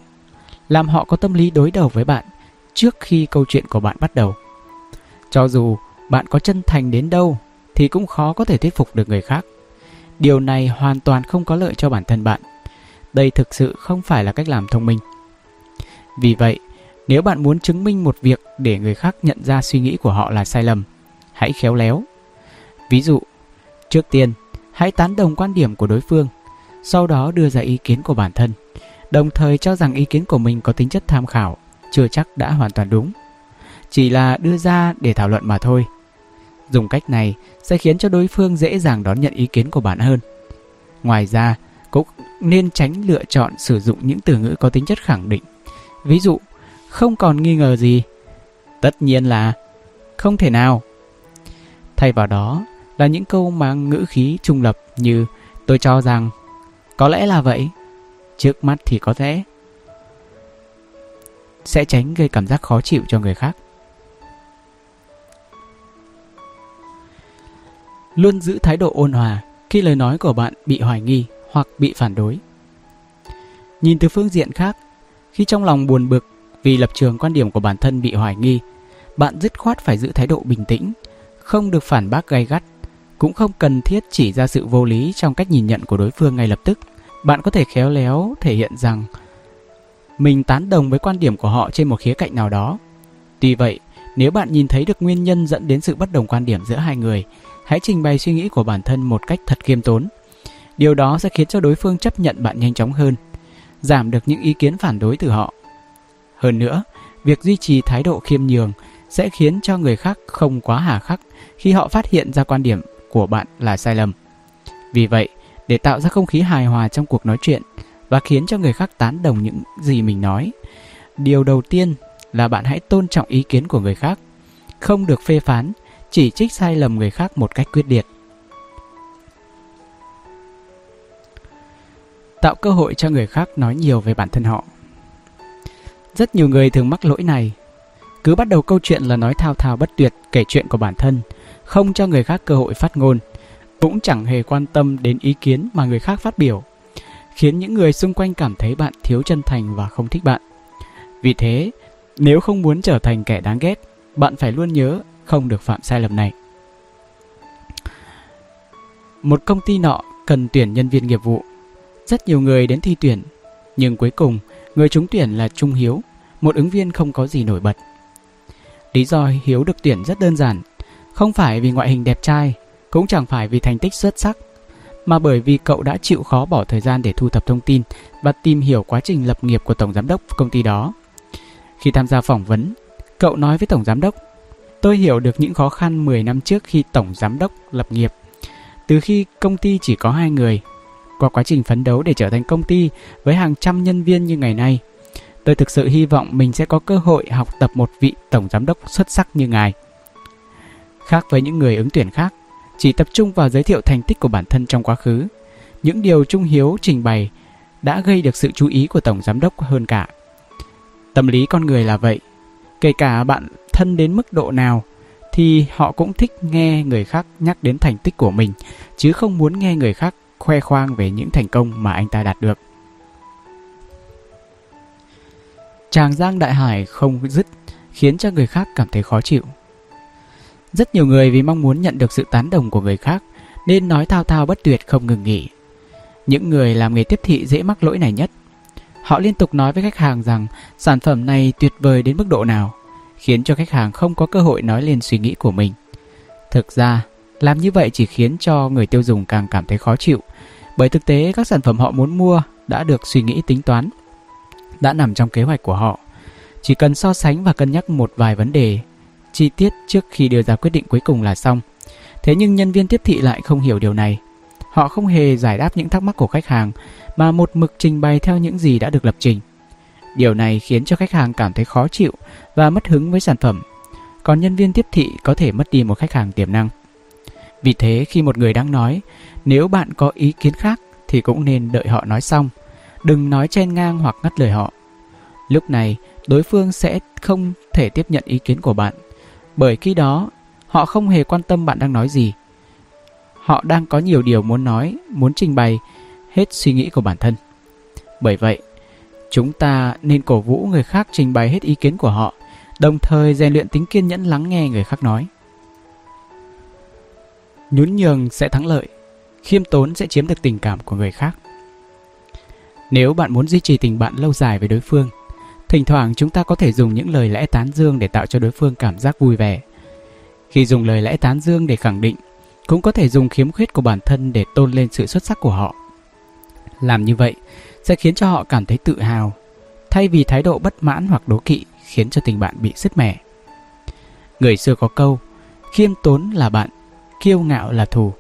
làm họ có tâm lý đối đầu với bạn trước khi câu chuyện của bạn bắt đầu. Cho dù bạn có chân thành đến đâu thì cũng khó có thể thuyết phục được người khác. Điều này hoàn toàn không có lợi cho bản thân bạn. Đây thực sự không phải là cách làm thông minh. Vì vậy, nếu bạn muốn chứng minh một việc để người khác nhận ra suy nghĩ của họ là sai lầm, hãy khéo léo. Ví dụ, trước tiên, hãy tán đồng quan điểm của đối phương, sau đó đưa ra ý kiến của bản thân, đồng thời cho rằng ý kiến của mình có tính chất tham khảo, chưa chắc đã hoàn toàn đúng. Chỉ là đưa ra để thảo luận mà thôi. Dùng cách này sẽ khiến cho đối phương dễ dàng đón nhận ý kiến của bạn hơn. Ngoài ra, cũng nên tránh lựa chọn sử dụng những từ ngữ có tính chất khẳng định. Ví dụ, không còn nghi ngờ gì. Tất nhiên là không thể nào. Thay vào đó là những câu mang ngữ khí trung lập như tôi cho rằng có lẽ là vậy. Trước mắt thì có thể sẽ tránh gây cảm giác khó chịu cho người khác. Luôn giữ thái độ ôn hòa khi lời nói của bạn bị hoài nghi hoặc bị phản đối. Nhìn từ phương diện khác, khi trong lòng buồn bực vì lập trường quan điểm của bản thân bị hoài nghi, bạn dứt khoát phải giữ thái độ bình tĩnh, không được phản bác gay gắt, cũng không cần thiết chỉ ra sự vô lý trong cách nhìn nhận của đối phương ngay lập tức. Bạn có thể khéo léo thể hiện rằng mình tán đồng với quan điểm của họ trên một khía cạnh nào đó. Tuy vậy, nếu bạn nhìn thấy được nguyên nhân dẫn đến sự bất đồng quan điểm giữa hai người, hãy trình bày suy nghĩ của bản thân một cách thật khiêm tốn. Điều đó sẽ khiến cho đối phương chấp nhận bạn nhanh chóng hơn, giảm được những ý kiến phản đối từ họ. Hơn nữa, việc duy trì thái độ khiêm nhường sẽ khiến cho người khác không quá hà khắc khi họ phát hiện ra quan điểm của bạn là sai lầm. Vì vậy, để tạo ra không khí hài hòa trong cuộc nói chuyện và khiến cho người khác tán đồng những gì mình nói, điều đầu tiên là bạn hãy tôn trọng ý kiến của người khác, không được phê phán chỉ trích sai lầm người khác một cách quyết liệt. Tạo cơ hội cho người khác nói nhiều về bản thân họ. Rất nhiều người thường mắc lỗi này. Cứ bắt đầu câu chuyện là nói thao thao bất tuyệt kể chuyện của bản thân, không cho người khác cơ hội phát ngôn, cũng chẳng hề quan tâm đến ý kiến mà người khác phát biểu, khiến những người xung quanh cảm thấy bạn thiếu chân thành và không thích bạn. Vì thế, nếu không muốn trở thành kẻ đáng ghét, bạn phải luôn nhớ không được phạm sai lầm này. Một công ty nọ cần tuyển nhân viên nghiệp vụ. Rất nhiều người đến thi tuyển, nhưng cuối cùng người trúng tuyển là Trung Hiếu, một ứng viên không có gì nổi bật. Lý do Hiếu được tuyển rất đơn giản, không phải vì ngoại hình đẹp trai, cũng chẳng phải vì thành tích xuất sắc, mà bởi vì cậu đã chịu khó bỏ thời gian để thu thập thông tin và tìm hiểu quá trình lập nghiệp của tổng giám đốc công ty đó. Khi tham gia phỏng vấn, cậu nói với tổng giám đốc Tôi hiểu được những khó khăn 10 năm trước khi tổng giám đốc lập nghiệp. Từ khi công ty chỉ có hai người, qua quá trình phấn đấu để trở thành công ty với hàng trăm nhân viên như ngày nay, tôi thực sự hy vọng mình sẽ có cơ hội học tập một vị tổng giám đốc xuất sắc như ngài. Khác với những người ứng tuyển khác, chỉ tập trung vào giới thiệu thành tích của bản thân trong quá khứ, những điều Trung Hiếu trình bày đã gây được sự chú ý của tổng giám đốc hơn cả. Tâm lý con người là vậy, kể cả bạn thân đến mức độ nào thì họ cũng thích nghe người khác nhắc đến thành tích của mình, chứ không muốn nghe người khác khoe khoang về những thành công mà anh ta đạt được. chàng Giang Đại Hải không dứt khiến cho người khác cảm thấy khó chịu. Rất nhiều người vì mong muốn nhận được sự tán đồng của người khác nên nói thao thao bất tuyệt không ngừng nghỉ. Những người làm nghề tiếp thị dễ mắc lỗi này nhất. Họ liên tục nói với khách hàng rằng sản phẩm này tuyệt vời đến mức độ nào, khiến cho khách hàng không có cơ hội nói lên suy nghĩ của mình. Thực ra, làm như vậy chỉ khiến cho người tiêu dùng càng cảm thấy khó chịu, bởi thực tế các sản phẩm họ muốn mua đã được suy nghĩ tính toán, đã nằm trong kế hoạch của họ. Chỉ cần so sánh và cân nhắc một vài vấn đề chi tiết trước khi đưa ra quyết định cuối cùng là xong. Thế nhưng nhân viên tiếp thị lại không hiểu điều này. Họ không hề giải đáp những thắc mắc của khách hàng mà một mực trình bày theo những gì đã được lập trình. Điều này khiến cho khách hàng cảm thấy khó chịu và mất hứng với sản phẩm. Còn nhân viên tiếp thị có thể mất đi một khách hàng tiềm năng. Vì thế khi một người đang nói, nếu bạn có ý kiến khác thì cũng nên đợi họ nói xong, đừng nói chen ngang hoặc ngắt lời họ. Lúc này, đối phương sẽ không thể tiếp nhận ý kiến của bạn, bởi khi đó họ không hề quan tâm bạn đang nói gì. Họ đang có nhiều điều muốn nói, muốn trình bày hết suy nghĩ của bản thân. Bởi vậy, chúng ta nên cổ vũ người khác trình bày hết ý kiến của họ, đồng thời rèn luyện tính kiên nhẫn lắng nghe người khác nói. Nhún nhường sẽ thắng lợi, khiêm tốn sẽ chiếm được tình cảm của người khác. Nếu bạn muốn duy trì tình bạn lâu dài với đối phương, thỉnh thoảng chúng ta có thể dùng những lời lẽ tán dương để tạo cho đối phương cảm giác vui vẻ. Khi dùng lời lẽ tán dương để khẳng định, cũng có thể dùng khiếm khuyết của bản thân để tôn lên sự xuất sắc của họ. Làm như vậy sẽ khiến cho họ cảm thấy tự hào, thay vì thái độ bất mãn hoặc đố kỵ khiến cho tình bạn bị sứt mẻ. Người xưa có câu, khiêm tốn là bạn, kiêu ngạo là thù.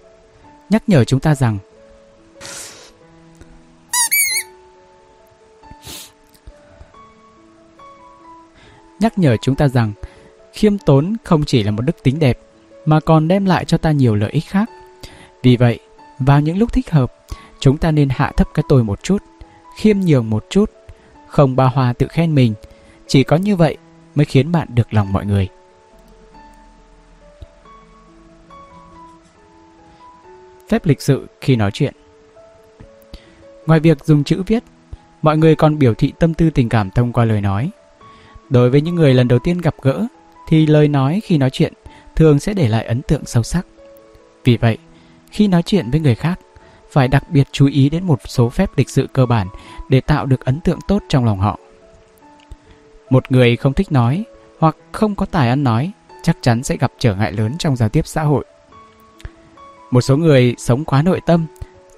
Nhắc nhở chúng ta rằng nhắc nhở chúng ta rằng khiêm tốn không chỉ là một đức tính đẹp mà còn đem lại cho ta nhiều lợi ích khác. Vì vậy, vào những lúc thích hợp, chúng ta nên hạ thấp cái tôi một chút, khiêm nhường một chút, không ba hoa tự khen mình. Chỉ có như vậy mới khiến bạn được lòng mọi người. Phép lịch sự khi nói chuyện Ngoài việc dùng chữ viết, mọi người còn biểu thị tâm tư tình cảm thông qua lời nói. Đối với những người lần đầu tiên gặp gỡ, thì lời nói khi nói chuyện thường sẽ để lại ấn tượng sâu sắc. Vì vậy, khi nói chuyện với người khác, phải đặc biệt chú ý đến một số phép lịch sự cơ bản để tạo được ấn tượng tốt trong lòng họ. Một người không thích nói hoặc không có tài ăn nói chắc chắn sẽ gặp trở ngại lớn trong giao tiếp xã hội. Một số người sống quá nội tâm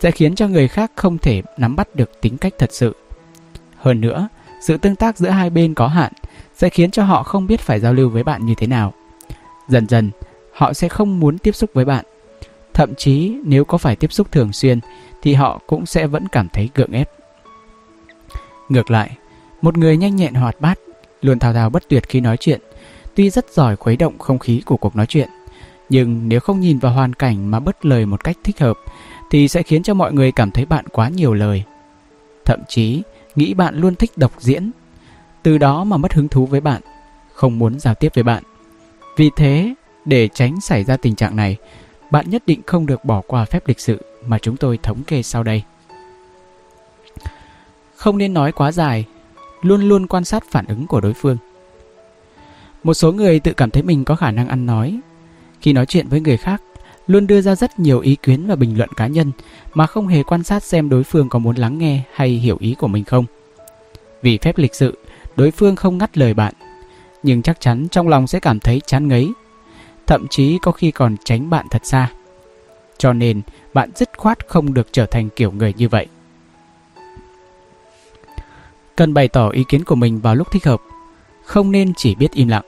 sẽ khiến cho người khác không thể nắm bắt được tính cách thật sự. Hơn nữa, sự tương tác giữa hai bên có hạn sẽ khiến cho họ không biết phải giao lưu với bạn như thế nào. Dần dần, họ sẽ không muốn tiếp xúc với bạn. Thậm chí nếu có phải tiếp xúc thường xuyên thì họ cũng sẽ vẫn cảm thấy gượng ép. Ngược lại, một người nhanh nhẹn hoạt bát, luôn thao thao bất tuyệt khi nói chuyện, tuy rất giỏi khuấy động không khí của cuộc nói chuyện, nhưng nếu không nhìn vào hoàn cảnh mà bất lời một cách thích hợp thì sẽ khiến cho mọi người cảm thấy bạn quá nhiều lời. Thậm chí, nghĩ bạn luôn thích độc diễn, từ đó mà mất hứng thú với bạn, không muốn giao tiếp với bạn. Vì thế, để tránh xảy ra tình trạng này, bạn nhất định không được bỏ qua phép lịch sự mà chúng tôi thống kê sau đây. Không nên nói quá dài, luôn luôn quan sát phản ứng của đối phương. Một số người tự cảm thấy mình có khả năng ăn nói. Khi nói chuyện với người khác, luôn đưa ra rất nhiều ý kiến và bình luận cá nhân mà không hề quan sát xem đối phương có muốn lắng nghe hay hiểu ý của mình không. Vì phép lịch sự, đối phương không ngắt lời bạn, nhưng chắc chắn trong lòng sẽ cảm thấy chán ngấy, thậm chí có khi còn tránh bạn thật xa. Cho nên, bạn dứt khoát không được trở thành kiểu người như vậy. Cần bày tỏ ý kiến của mình vào lúc thích hợp, không nên chỉ biết im lặng.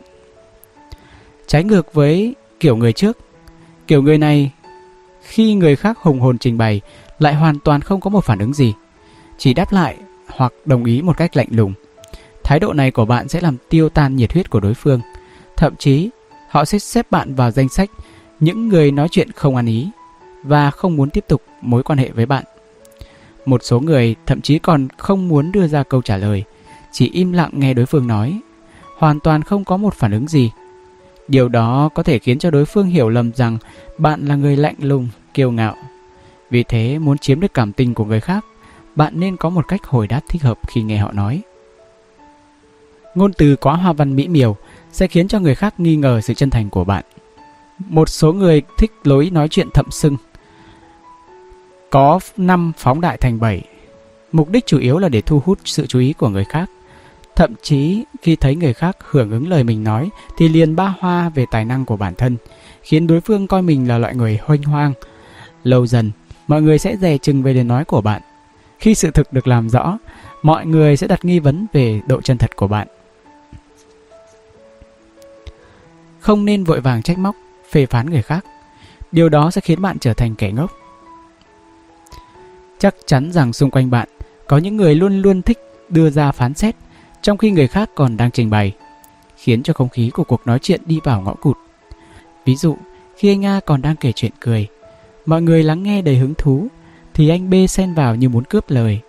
Trái ngược với kiểu người trước, kiểu người này khi người khác hùng hồn trình bày lại hoàn toàn không có một phản ứng gì, chỉ đáp lại hoặc đồng ý một cách lạnh lùng. Thái độ này của bạn sẽ làm tiêu tan nhiệt huyết của đối phương. Thậm chí, họ sẽ xếp bạn vào danh sách những người nói chuyện không ăn ý và không muốn tiếp tục mối quan hệ với bạn. Một số người thậm chí còn không muốn đưa ra câu trả lời, chỉ im lặng nghe đối phương nói, hoàn toàn không có một phản ứng gì. Điều đó có thể khiến cho đối phương hiểu lầm rằng bạn là người lạnh lùng, kiêu ngạo. Vì thế, muốn chiếm được cảm tình của người khác, bạn nên có một cách hồi đáp thích hợp khi nghe họ nói. Ngôn từ quá hoa văn mỹ miều sẽ khiến cho người khác nghi ngờ sự chân thành của bạn. Một số người thích lối nói chuyện thậm sưng. Có năm phóng đại thành 7. Mục đích chủ yếu là để thu hút sự chú ý của người khác. Thậm chí khi thấy người khác hưởng ứng lời mình nói thì liền ba hoa về tài năng của bản thân, khiến đối phương coi mình là loại người hoanh hoang. Lâu dần, mọi người sẽ dè chừng về lời nói của bạn. Khi sự thực được làm rõ, mọi người sẽ đặt nghi vấn về độ chân thật của bạn. Không nên vội vàng trách móc, phê phán người khác. Điều đó sẽ khiến bạn trở thành kẻ ngốc. Chắc chắn rằng xung quanh bạn có những người luôn luôn thích đưa ra phán xét trong khi người khác còn đang trình bày, khiến cho không khí của cuộc nói chuyện đi vào ngõ cụt. Ví dụ, khi anh A còn đang kể chuyện cười, mọi người lắng nghe đầy hứng thú, thì anh B xen vào như muốn cướp lời.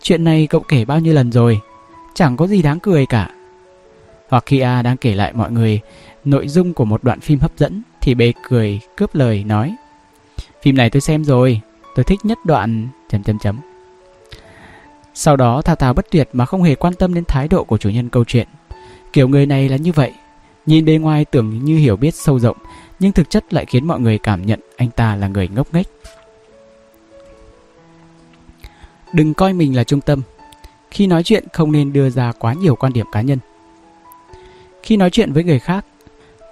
Chuyện này cậu kể bao nhiêu lần rồi, chẳng có gì đáng cười cả. Hoặc khi A đang kể lại mọi người nội dung của một đoạn phim hấp dẫn, thì bề cười cướp lời nói. Phim này tôi xem rồi, tôi thích nhất đoạn... chấm chấm chấm. Sau đó thao thao bất tuyệt mà không hề quan tâm đến thái độ của chủ nhân câu chuyện. Kiểu người này là như vậy, nhìn bề ngoài tưởng như hiểu biết sâu rộng, nhưng thực chất lại khiến mọi người cảm nhận anh ta là người ngốc nghếch. Đừng coi mình là trung tâm. Khi nói chuyện không nên đưa ra quá nhiều quan điểm cá nhân. Khi nói chuyện với người khác,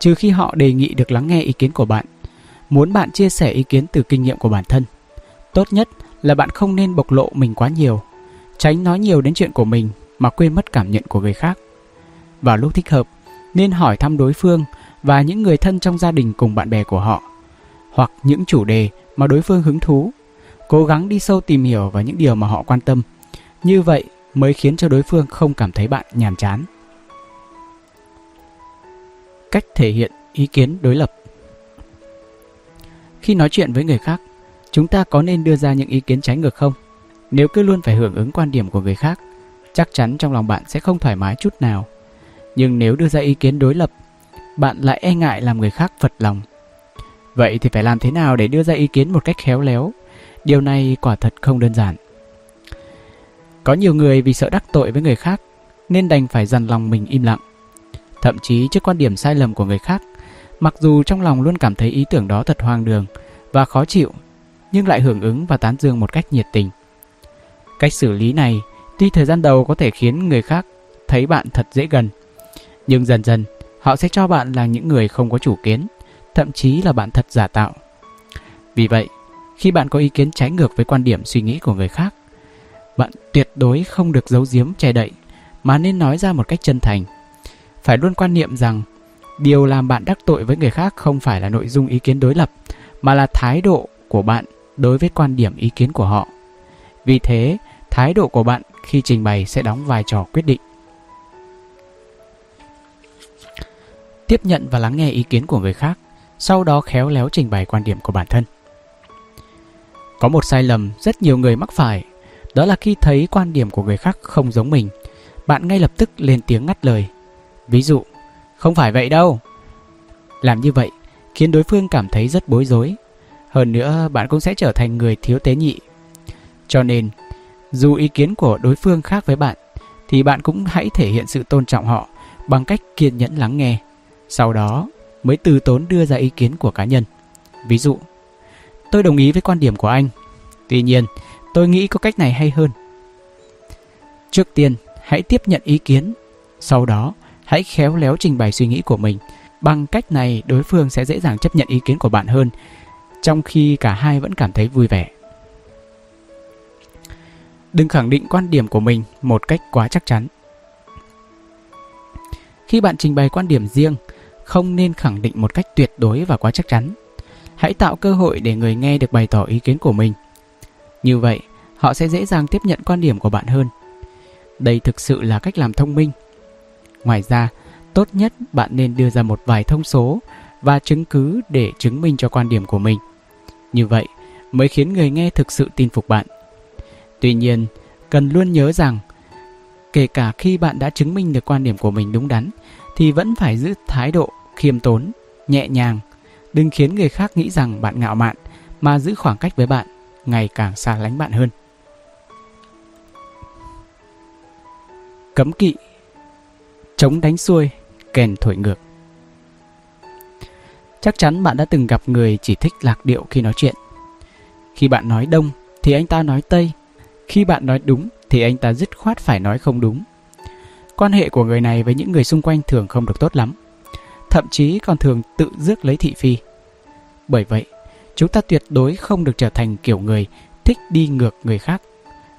trừ khi họ đề nghị được lắng nghe ý kiến của bạn, muốn bạn chia sẻ ý kiến từ kinh nghiệm của bản thân, tốt nhất là bạn không nên bộc lộ mình quá nhiều tránh nói nhiều đến chuyện của mình mà quên mất cảm nhận của người khác. Vào lúc thích hợp, nên hỏi thăm đối phương và những người thân trong gia đình cùng bạn bè của họ, hoặc những chủ đề mà đối phương hứng thú. Cố gắng đi sâu tìm hiểu vào những điều mà họ quan tâm. Như vậy mới khiến cho đối phương không cảm thấy bạn nhàm chán. Cách thể hiện ý kiến đối lập Khi nói chuyện với người khác, chúng ta có nên đưa ra những ý kiến trái ngược không? Nếu cứ luôn phải hưởng ứng quan điểm của người khác, chắc chắn trong lòng bạn sẽ không thoải mái chút nào. Nhưng nếu đưa ra ý kiến đối lập, bạn lại e ngại làm người khác phật lòng. Vậy thì phải làm thế nào để đưa ra ý kiến một cách khéo léo? Điều này quả thật không đơn giản. Có nhiều người vì sợ đắc tội với người khác nên đành phải dằn lòng mình im lặng. Thậm chí trước quan điểm sai lầm của người khác, mặc dù trong lòng luôn cảm thấy ý tưởng đó thật hoang đường và khó chịu, nhưng lại hưởng ứng và tán dương một cách nhiệt tình. Cách xử lý này tuy thời gian đầu có thể khiến người khác thấy bạn thật dễ gần, nhưng dần dần họ sẽ cho bạn là những người không có chủ kiến, thậm chí là bạn thật giả tạo. Vì vậy, khi bạn có ý kiến trái ngược với quan điểm suy nghĩ của người khác, bạn tuyệt đối không được giấu giếm che đậy, mà nên nói ra một cách chân thành. Phải luôn quan niệm rằng điều làm bạn đắc tội với người khác không phải là nội dung ý kiến đối lập, mà là thái độ của bạn đối với quan điểm ý kiến của họ. Vì thế, thái độ của bạn khi trình bày sẽ đóng vai trò quyết định. Tiếp nhận và lắng nghe ý kiến của người khác, sau đó khéo léo trình bày quan điểm của bản thân. Có một sai lầm rất nhiều người mắc phải, đó là khi thấy quan điểm của người khác không giống mình, bạn ngay lập tức lên tiếng ngắt lời. Ví dụ, không phải vậy đâu. Làm như vậy khiến đối phương cảm thấy rất bối rối. Hơn nữa, bạn cũng sẽ trở thành người thiếu tế nhị. Cho nên, dù ý kiến của đối phương khác với bạn, thì bạn cũng hãy thể hiện sự tôn trọng họ bằng cách kiên nhẫn lắng nghe. Sau đó mới từ tốn đưa ra ý kiến của cá nhân. Ví dụ, tôi đồng ý với quan điểm của anh. Tuy nhiên, tôi nghĩ có cách này hay hơn. Trước tiên, hãy tiếp nhận ý kiến. Sau đó, hãy khéo léo trình bày suy nghĩ của mình. Bằng cách này, đối phương sẽ dễ dàng chấp nhận ý kiến của bạn hơn, trong khi cả hai vẫn cảm thấy vui vẻ. Đừng khẳng định quan điểm của mình một cách quá chắc chắn. Khi bạn trình bày quan điểm riêng, không nên khẳng định một cách tuyệt đối và quá chắc chắn. Hãy tạo cơ hội để người nghe được bày tỏ ý kiến của mình. Như vậy, họ sẽ dễ dàng tiếp nhận quan điểm của bạn hơn. Đây thực sự là cách làm thông minh. Ngoài ra, tốt nhất bạn nên đưa ra một vài thông số và chứng cứ để chứng minh cho quan điểm của mình. Như vậy mới khiến người nghe thực sự tin phục bạn. Tuy nhiên, cần luôn nhớ rằng kể cả khi bạn đã chứng minh được quan điểm của mình đúng đắn thì vẫn phải giữ thái độ khiêm tốn, nhẹ nhàng, đừng khiến người khác nghĩ rằng bạn ngạo mạn mà giữ khoảng cách với bạn, ngày càng xa lánh bạn hơn. Cấm kỵ Chống đánh xuôi, kèn thổi ngược Chắc chắn bạn đã từng gặp người chỉ thích lạc điệu khi nói chuyện. Khi bạn nói đông thì anh ta nói tây, khi bạn nói đúng thì anh ta dứt khoát phải nói không đúng. Quan hệ của người này với những người xung quanh thường không được tốt lắm, thậm chí còn thường tự rước lấy thị phi. Bởi vậy, chúng ta tuyệt đối không được trở thành kiểu người thích đi ngược người khác,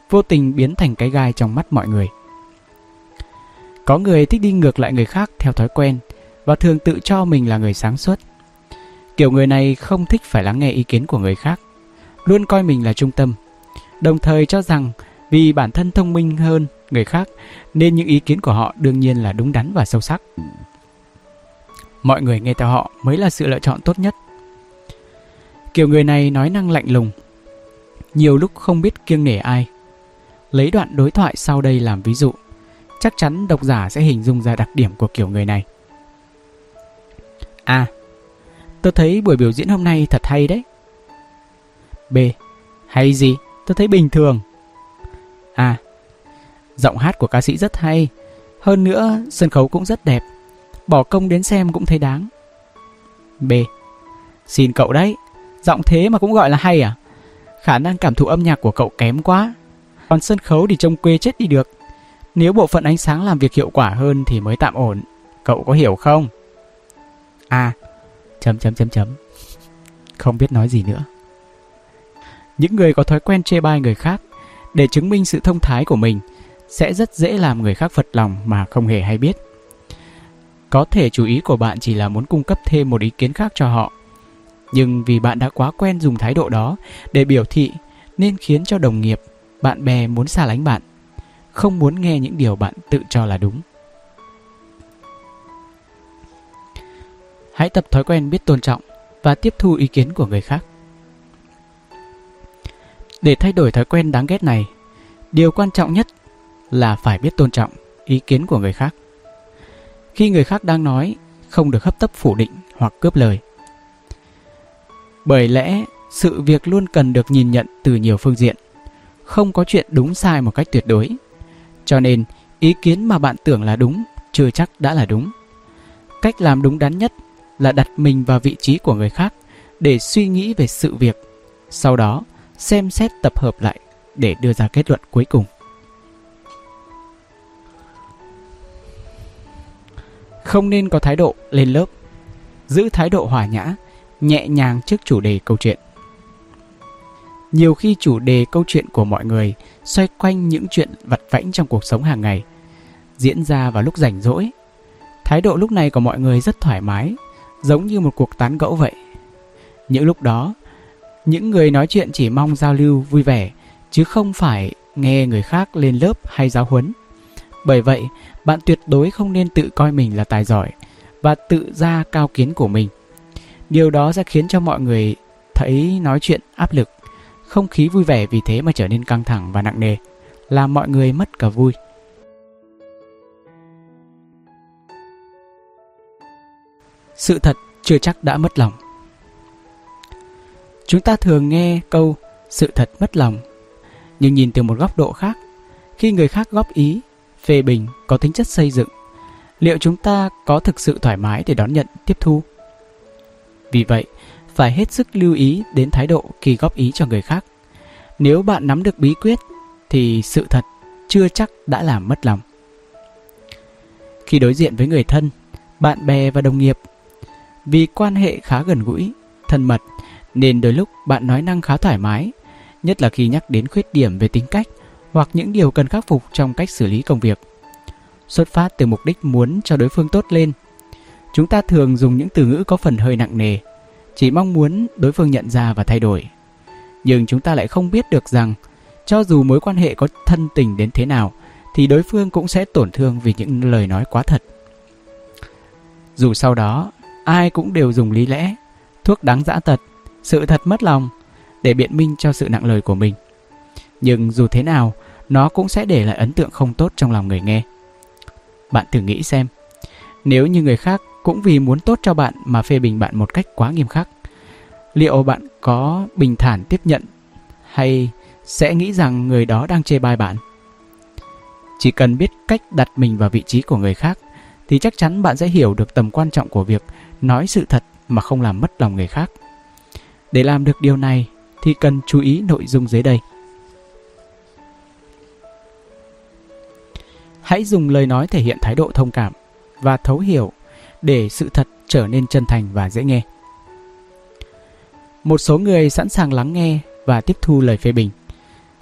vô tình biến thành cái gai trong mắt mọi người. Có người thích đi ngược lại người khác theo thói quen và thường tự cho mình là người sáng suốt. Kiểu người này không thích phải lắng nghe ý kiến của người khác, luôn coi mình là trung tâm, đồng thời cho rằng vì bản thân thông minh hơn người khác nên những ý kiến của họ đương nhiên là đúng đắn và sâu sắc. Mọi người nghe theo họ mới là sự lựa chọn tốt nhất. Kiểu người này nói năng lạnh lùng, nhiều lúc không biết kiêng nể ai. Lấy đoạn đối thoại sau đây làm ví dụ, chắc chắn độc giả sẽ hình dung ra đặc điểm của kiểu người này. A. Tôi thấy buổi biểu diễn hôm nay thật hay đấy. B. Hay gì? Tôi thấy bình thường. a giọng hát của ca sĩ rất hay. Hơn nữa, sân khấu cũng rất đẹp. Bỏ công đến xem cũng thấy đáng. B. Xin cậu đấy, giọng thế mà cũng gọi là hay à? Khả năng cảm thụ âm nhạc của cậu kém quá. Còn sân khấu thì trông quê chết đi được. Nếu bộ phận ánh sáng làm việc hiệu quả hơn thì mới tạm ổn. Cậu có hiểu không? À, chấm chấm chấm chấm. Không biết nói gì nữa. Những người có thói quen chê bai người khác để chứng minh sự thông thái của mình sẽ rất dễ làm người khác phật lòng mà không hề hay biết. Có thể chủ ý của bạn chỉ là muốn cung cấp thêm một ý kiến khác cho họ. Nhưng vì bạn đã quá quen dùng thái độ đó để biểu thị nên khiến cho đồng nghiệp, bạn bè muốn xa lánh bạn, không muốn nghe những điều bạn tự cho là đúng. Hãy tập thói quen biết tôn trọng và tiếp thu ý kiến của người khác. Để thay đổi thói quen đáng ghét này, điều quan trọng nhất là phải biết tôn trọng ý kiến của người khác. Khi người khác đang nói, không được hấp tấp phủ định hoặc cướp lời. Bởi lẽ, sự việc luôn cần được nhìn nhận từ nhiều phương diện, không có chuyện đúng sai một cách tuyệt đối. Cho nên, ý kiến mà bạn tưởng là đúng chưa chắc đã là đúng. Cách làm đúng đắn nhất là đặt mình vào vị trí của người khác để suy nghĩ về sự việc. Sau đó, xem xét tập hợp lại để đưa ra kết luận cuối cùng. Không nên có thái độ lên lớp, giữ thái độ hòa nhã, nhẹ nhàng trước chủ đề câu chuyện. Nhiều khi chủ đề câu chuyện của mọi người xoay quanh những chuyện vặt vãnh trong cuộc sống hàng ngày, diễn ra vào lúc rảnh rỗi. Thái độ lúc này của mọi người rất thoải mái, giống như một cuộc tán gẫu vậy. Những lúc đó, những người nói chuyện chỉ mong giao lưu vui vẻ, chứ không phải nghe người khác lên lớp hay giáo huấn. Bởi vậy, bạn tuyệt đối không nên tự coi mình là tài giỏi và tự ra cao kiến của mình. Điều đó sẽ khiến cho mọi người thấy nói chuyện áp lực, không khí vui vẻ vì thế mà trở nên căng thẳng và nặng nề, làm mọi người mất cả vui. Sự thật chưa chắc đã mất lòng. Chúng ta thường nghe câu sự thật mất lòng, nhưng nhìn từ một góc độ khác, khi người khác góp ý, phê bình có tính chất xây dựng, liệu chúng ta có thực sự thoải mái để đón nhận, tiếp thu? Vì vậy, phải hết sức lưu ý đến thái độ khi góp ý cho người khác. Nếu bạn nắm được bí quyết thì sự thật chưa chắc đã làm mất lòng. Khi đối diện với người thân, bạn bè và đồng nghiệp, vì quan hệ khá gần gũi, thân mật nên đôi lúc bạn nói năng khá thoải mái, nhất là khi nhắc đến khuyết điểm về tính cách hoặc những điều cần khắc phục trong cách xử lý công việc. Xuất phát từ mục đích muốn cho đối phương tốt lên, chúng ta thường dùng những từ ngữ có phần hơi nặng nề, chỉ mong muốn đối phương nhận ra và thay đổi. Nhưng chúng ta lại không biết được rằng, cho dù mối quan hệ có thân tình đến thế nào, thì đối phương cũng sẽ tổn thương vì những lời nói quá thật. Dù sau đó, ai cũng đều dùng lý lẽ, thuốc đáng dã tật sự thật mất lòng để biện minh cho sự nặng lời của mình. Nhưng dù thế nào, nó cũng sẽ để lại ấn tượng không tốt trong lòng người nghe. Bạn thử nghĩ xem, nếu như người khác cũng vì muốn tốt cho bạn mà phê bình bạn một cách quá nghiêm khắc. Liệu bạn có bình thản tiếp nhận hay sẽ nghĩ rằng người đó đang chê bai bạn? Chỉ cần biết cách đặt mình vào vị trí của người khác, thì chắc chắn bạn sẽ hiểu được tầm quan trọng của việc nói sự thật mà không làm mất lòng người khác. Để làm được điều này, thì cần chú ý nội dung dưới đây. Hãy dùng lời nói thể hiện thái độ thông cảm và thấu hiểu để sự thật trở nên chân thành và dễ nghe. Một số người sẵn sàng lắng nghe và tiếp thu lời phê bình.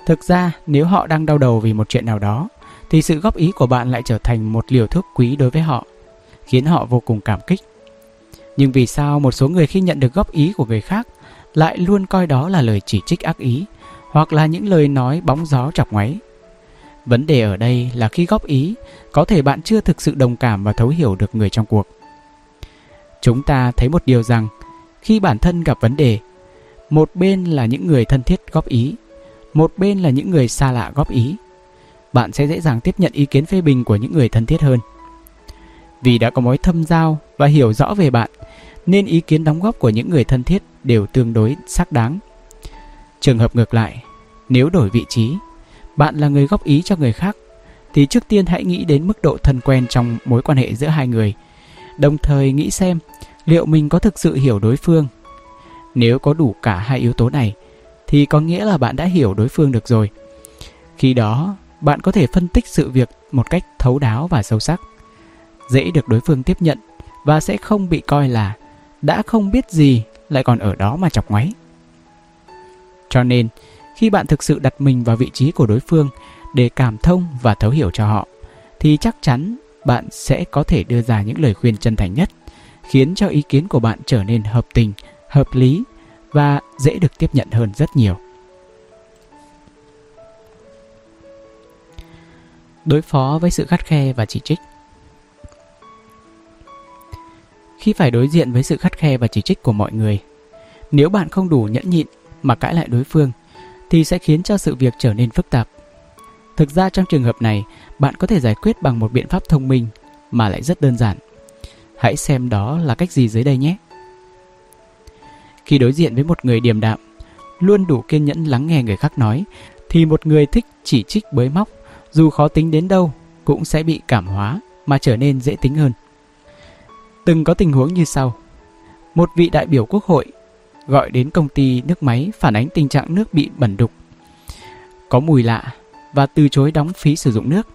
Thực ra, nếu họ đang đau đầu vì một chuyện nào đó, thì sự góp ý của bạn lại trở thành một liều thuốc quý đối với họ, khiến họ vô cùng cảm kích. Nhưng vì sao một số người khi nhận được góp ý của người khác lại luôn coi đó là lời chỉ trích ác ý hoặc là những lời nói bóng gió chọc ngoáy? Vấn đề ở đây là khi góp ý, có thể bạn chưa thực sự đồng cảm và thấu hiểu được người trong cuộc. Chúng ta thấy một điều rằng, khi bản thân gặp vấn đề, một bên là những người thân thiết góp ý, một bên là những người xa lạ góp ý. Bạn sẽ dễ dàng tiếp nhận ý kiến phê bình của những người thân thiết hơn. Vì đã có mối thâm giao và hiểu rõ về bạn, nên ý kiến đóng góp của những người thân thiết đều tương đối xác đáng. Trường hợp ngược lại, nếu đổi vị trí, bạn là người góp ý cho người khác, thì trước tiên hãy nghĩ đến mức độ thân quen trong mối quan hệ giữa hai người, đồng thời nghĩ xem liệu mình có thực sự hiểu đối phương. Nếu có đủ cả hai yếu tố này, thì có nghĩa là bạn đã hiểu đối phương được rồi. Khi đó, bạn có thể phân tích sự việc một cách thấu đáo và sâu sắc, dễ được đối phương tiếp nhận và sẽ không bị coi là đã không biết gì lại còn ở đó mà chọc ngoáy. Cho nên, khi bạn thực sự đặt mình vào vị trí của đối phương để cảm thông và thấu hiểu cho họ, thì chắc chắn bạn sẽ có thể đưa ra những lời khuyên chân thành nhất, khiến cho ý kiến của bạn trở nên hợp tình, hợp lý và dễ được tiếp nhận hơn rất nhiều. Đối phó với sự khắt khe và chỉ trích Khi phải đối diện với sự khắt khe và chỉ trích của mọi người, nếu bạn không đủ nhẫn nhịn mà cãi lại đối phương thì sẽ khiến cho sự việc trở nên phức tạp. Thực ra trong trường hợp này, bạn có thể giải quyết bằng một biện pháp thông minh mà lại rất đơn giản. Hãy xem đó là cách gì dưới đây nhé. Khi đối diện với một người điềm đạm, luôn đủ kiên nhẫn lắng nghe người khác nói, thì một người thích chỉ trích bới móc, dù khó tính đến đâu, cũng sẽ bị cảm hóa mà trở nên dễ tính hơn. Từng có tình huống như sau. Một vị đại biểu quốc hội gọi đến công ty nước máy phản ánh tình trạng nước bị bẩn đục, có mùi lạ và từ chối đóng phí sử dụng nước.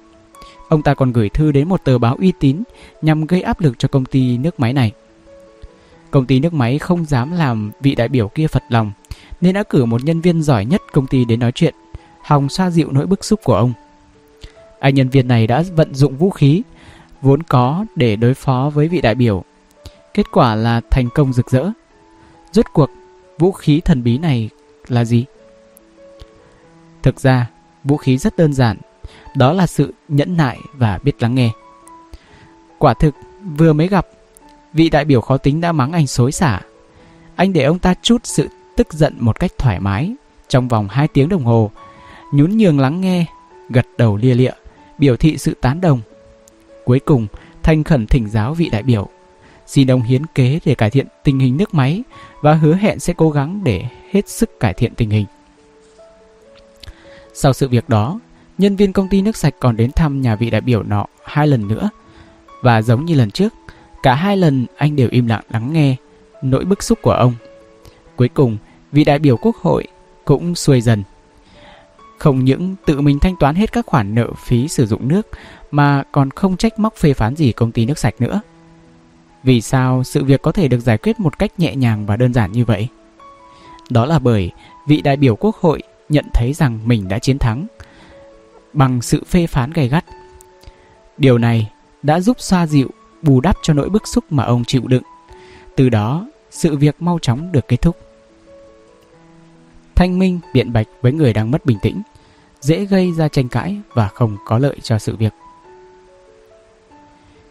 Ông ta còn gửi thư đến một tờ báo uy tín nhằm gây áp lực cho công ty nước máy này. Công ty nước máy không dám làm vị đại biểu kia phật lòng, nên đã cử một nhân viên giỏi nhất công ty đến nói chuyện, hòng xoa dịu nỗi bức xúc của ông. Anh nhân viên này đã vận dụng vũ khí vốn có để đối phó với vị đại biểu. Kết quả là thành công rực rỡ. Rốt cuộc, vũ khí thần bí này là gì? Thực ra, vũ khí rất đơn giản, đó là sự nhẫn nại và biết lắng nghe. Quả thực, vừa mới gặp, vị đại biểu khó tính đã mắng anh xối xả. Anh để ông ta chút sự tức giận một cách thoải mái trong vòng 2 tiếng đồng hồ, nhún nhường lắng nghe, gật đầu lia lịa, biểu thị sự tán đồng. Cuối cùng, thanh khẩn thỉnh giáo vị đại biểu, xin ông hiến kế để cải thiện tình hình nước máy và hứa hẹn sẽ cố gắng để hết sức cải thiện tình hình. Sau sự việc đó, nhân viên công ty nước sạch còn đến thăm nhà vị đại biểu nọ hai lần nữa. Và giống như lần trước, cả hai lần anh đều im lặng lắng nghe nỗi bức xúc của ông. Cuối cùng, vị đại biểu quốc hội cũng xuôi dần. Không những tự mình thanh toán hết các khoản nợ phí sử dụng nước mà còn không trách móc phê phán gì công ty nước sạch nữa. Vì sao sự việc có thể được giải quyết một cách nhẹ nhàng và đơn giản như vậy? Đó là bởi vị đại biểu quốc hội nhận thấy rằng mình đã chiến thắng bằng sự phê phán gay gắt. Điều này đã giúp xoa dịu, bù đắp cho nỗi bức xúc mà ông chịu đựng. Từ đó, sự việc mau chóng được kết thúc. Thanh minh biện bạch với người đang mất bình tĩnh, dễ gây ra tranh cãi và không có lợi cho sự việc.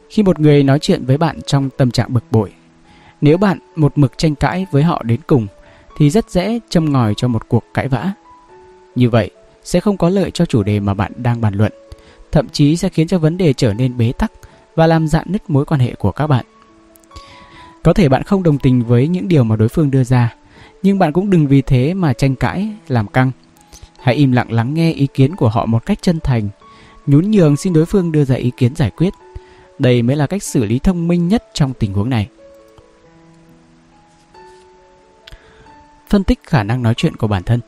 Khi một người nói chuyện với bạn trong tâm trạng bực bội, nếu bạn một mực tranh cãi với họ đến cùng thì rất dễ châm ngòi cho một cuộc cãi vã. Như vậy sẽ không có lợi cho chủ đề mà bạn đang bàn luận, thậm chí sẽ khiến cho vấn đề trở nên bế tắc và làm dạn nứt mối quan hệ của các bạn. Có thể bạn không đồng tình với những điều mà đối phương đưa ra, nhưng bạn cũng đừng vì thế mà tranh cãi, làm căng. Hãy im lặng lắng nghe ý kiến của họ một cách chân thành, nhún nhường xin đối phương đưa ra ý kiến giải quyết. Đây mới là cách xử lý thông minh nhất trong tình huống này. Phân tích khả năng nói chuyện của bản thân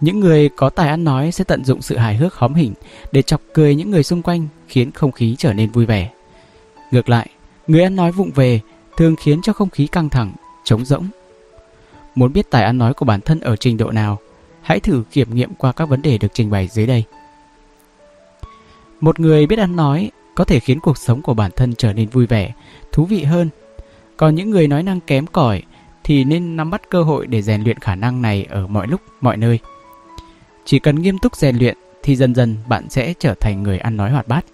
những người có tài ăn nói sẽ tận dụng sự hài hước hóm hỉnh để chọc cười những người xung quanh khiến không khí trở nên vui vẻ. Ngược lại, người ăn nói vụng về thường khiến cho không khí căng thẳng, trống rỗng. Muốn biết tài ăn nói của bản thân ở trình độ nào, hãy thử kiểm nghiệm qua các vấn đề được trình bày dưới đây. Một người biết ăn nói có thể khiến cuộc sống của bản thân trở nên vui vẻ, thú vị hơn. Còn những người nói năng kém cỏi thì nên nắm bắt cơ hội để rèn luyện khả năng này ở mọi lúc, mọi nơi. Chỉ cần nghiêm túc rèn luyện thì dần dần bạn sẽ trở thành người ăn nói hoạt bát.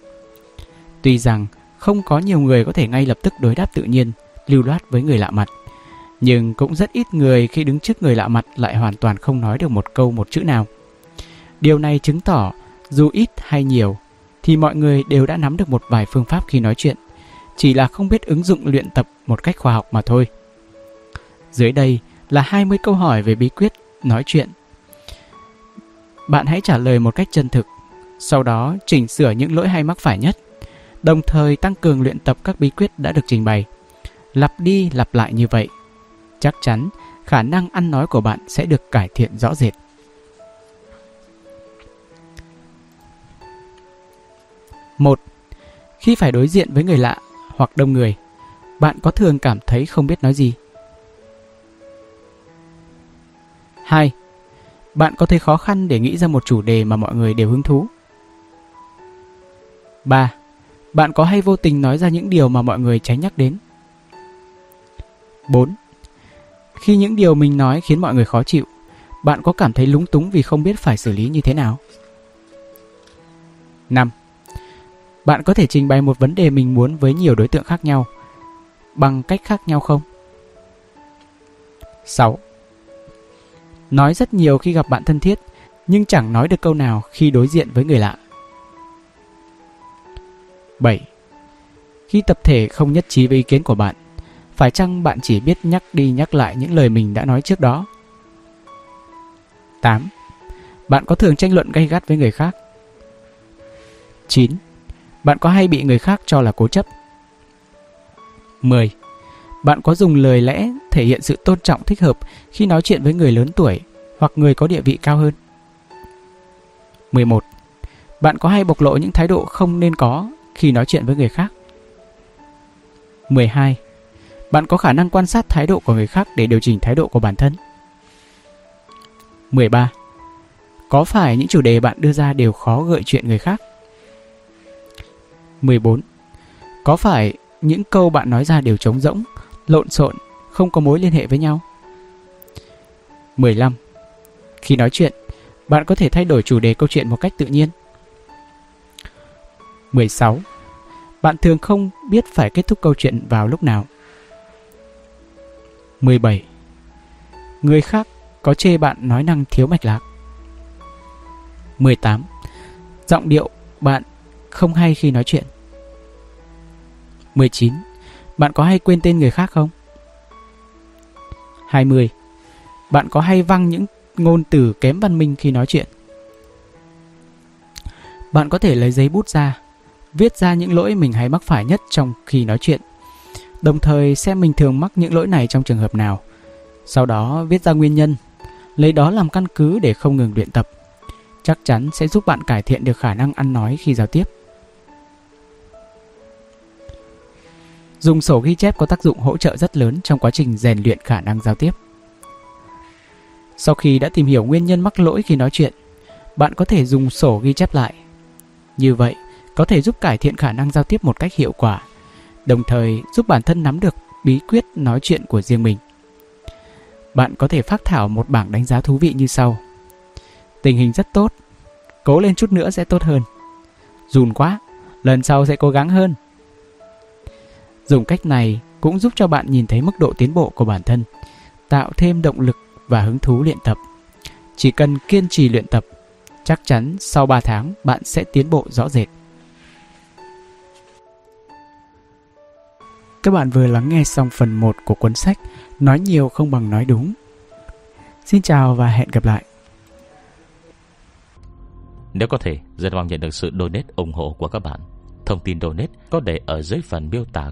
Tuy rằng không có nhiều người có thể ngay lập tức đối đáp tự nhiên, lưu loát với người lạ mặt, nhưng cũng rất ít người khi đứng trước người lạ mặt lại hoàn toàn không nói được một câu một chữ nào. Điều này chứng tỏ dù ít hay nhiều thì mọi người đều đã nắm được một vài phương pháp khi nói chuyện, chỉ là không biết ứng dụng luyện tập một cách khoa học mà thôi. Dưới đây là 20 câu hỏi về bí quyết nói chuyện bạn hãy trả lời một cách chân thực, sau đó chỉnh sửa những lỗi hay mắc phải nhất, đồng thời tăng cường luyện tập các bí quyết đã được trình bày. Lặp đi lặp lại như vậy, chắc chắn khả năng ăn nói của bạn sẽ được cải thiện rõ rệt. một Khi phải đối diện với người lạ hoặc đông người, bạn có thường cảm thấy không biết nói gì? 2. Bạn có thấy khó khăn để nghĩ ra một chủ đề mà mọi người đều hứng thú? 3. Bạn có hay vô tình nói ra những điều mà mọi người tránh nhắc đến? 4. Khi những điều mình nói khiến mọi người khó chịu, bạn có cảm thấy lúng túng vì không biết phải xử lý như thế nào? 5. Bạn có thể trình bày một vấn đề mình muốn với nhiều đối tượng khác nhau bằng cách khác nhau không? 6. Nói rất nhiều khi gặp bạn thân thiết, nhưng chẳng nói được câu nào khi đối diện với người lạ. 7. Khi tập thể không nhất trí với ý kiến của bạn, phải chăng bạn chỉ biết nhắc đi nhắc lại những lời mình đã nói trước đó? 8. Bạn có thường tranh luận gay gắt với người khác? 9. Bạn có hay bị người khác cho là cố chấp? 10. Bạn có dùng lời lẽ thể hiện sự tôn trọng thích hợp khi nói chuyện với người lớn tuổi hoặc người có địa vị cao hơn. 11. Bạn có hay bộc lộ những thái độ không nên có khi nói chuyện với người khác? 12. Bạn có khả năng quan sát thái độ của người khác để điều chỉnh thái độ của bản thân? 13. Có phải những chủ đề bạn đưa ra đều khó gợi chuyện người khác? 14. Có phải những câu bạn nói ra đều trống rỗng, lộn xộn, không có mối liên hệ với nhau? 15. Khi nói chuyện, bạn có thể thay đổi chủ đề câu chuyện một cách tự nhiên. 16. Bạn thường không biết phải kết thúc câu chuyện vào lúc nào. 17. Người khác có chê bạn nói năng thiếu mạch lạc. 18. Giọng điệu bạn không hay khi nói chuyện. 19. Bạn có hay quên tên người khác không? 20. Bạn có hay văng những ngôn từ kém văn minh khi nói chuyện? Bạn có thể lấy giấy bút ra, viết ra những lỗi mình hay mắc phải nhất trong khi nói chuyện. Đồng thời xem mình thường mắc những lỗi này trong trường hợp nào. Sau đó viết ra nguyên nhân, lấy đó làm căn cứ để không ngừng luyện tập. Chắc chắn sẽ giúp bạn cải thiện được khả năng ăn nói khi giao tiếp. Dùng sổ ghi chép có tác dụng hỗ trợ rất lớn trong quá trình rèn luyện khả năng giao tiếp. Sau khi đã tìm hiểu nguyên nhân mắc lỗi khi nói chuyện, bạn có thể dùng sổ ghi chép lại. Như vậy, có thể giúp cải thiện khả năng giao tiếp một cách hiệu quả, đồng thời giúp bản thân nắm được bí quyết nói chuyện của riêng mình. Bạn có thể phát thảo một bảng đánh giá thú vị như sau. Tình hình rất tốt, cố lên chút nữa sẽ tốt hơn. Dùn quá, lần sau sẽ cố gắng hơn. Dùng cách này cũng giúp cho bạn nhìn thấy mức độ tiến bộ của bản thân, tạo thêm động lực và hứng thú luyện tập. Chỉ cần kiên trì luyện tập, chắc chắn sau 3 tháng bạn sẽ tiến bộ rõ rệt. Các bạn vừa lắng nghe xong phần 1 của cuốn sách Nói nhiều không bằng nói đúng. Xin chào và hẹn gặp lại. Nếu có thể, rất mong nhận được sự donate ủng hộ của các bạn. Thông tin donate có để ở dưới phần miêu tả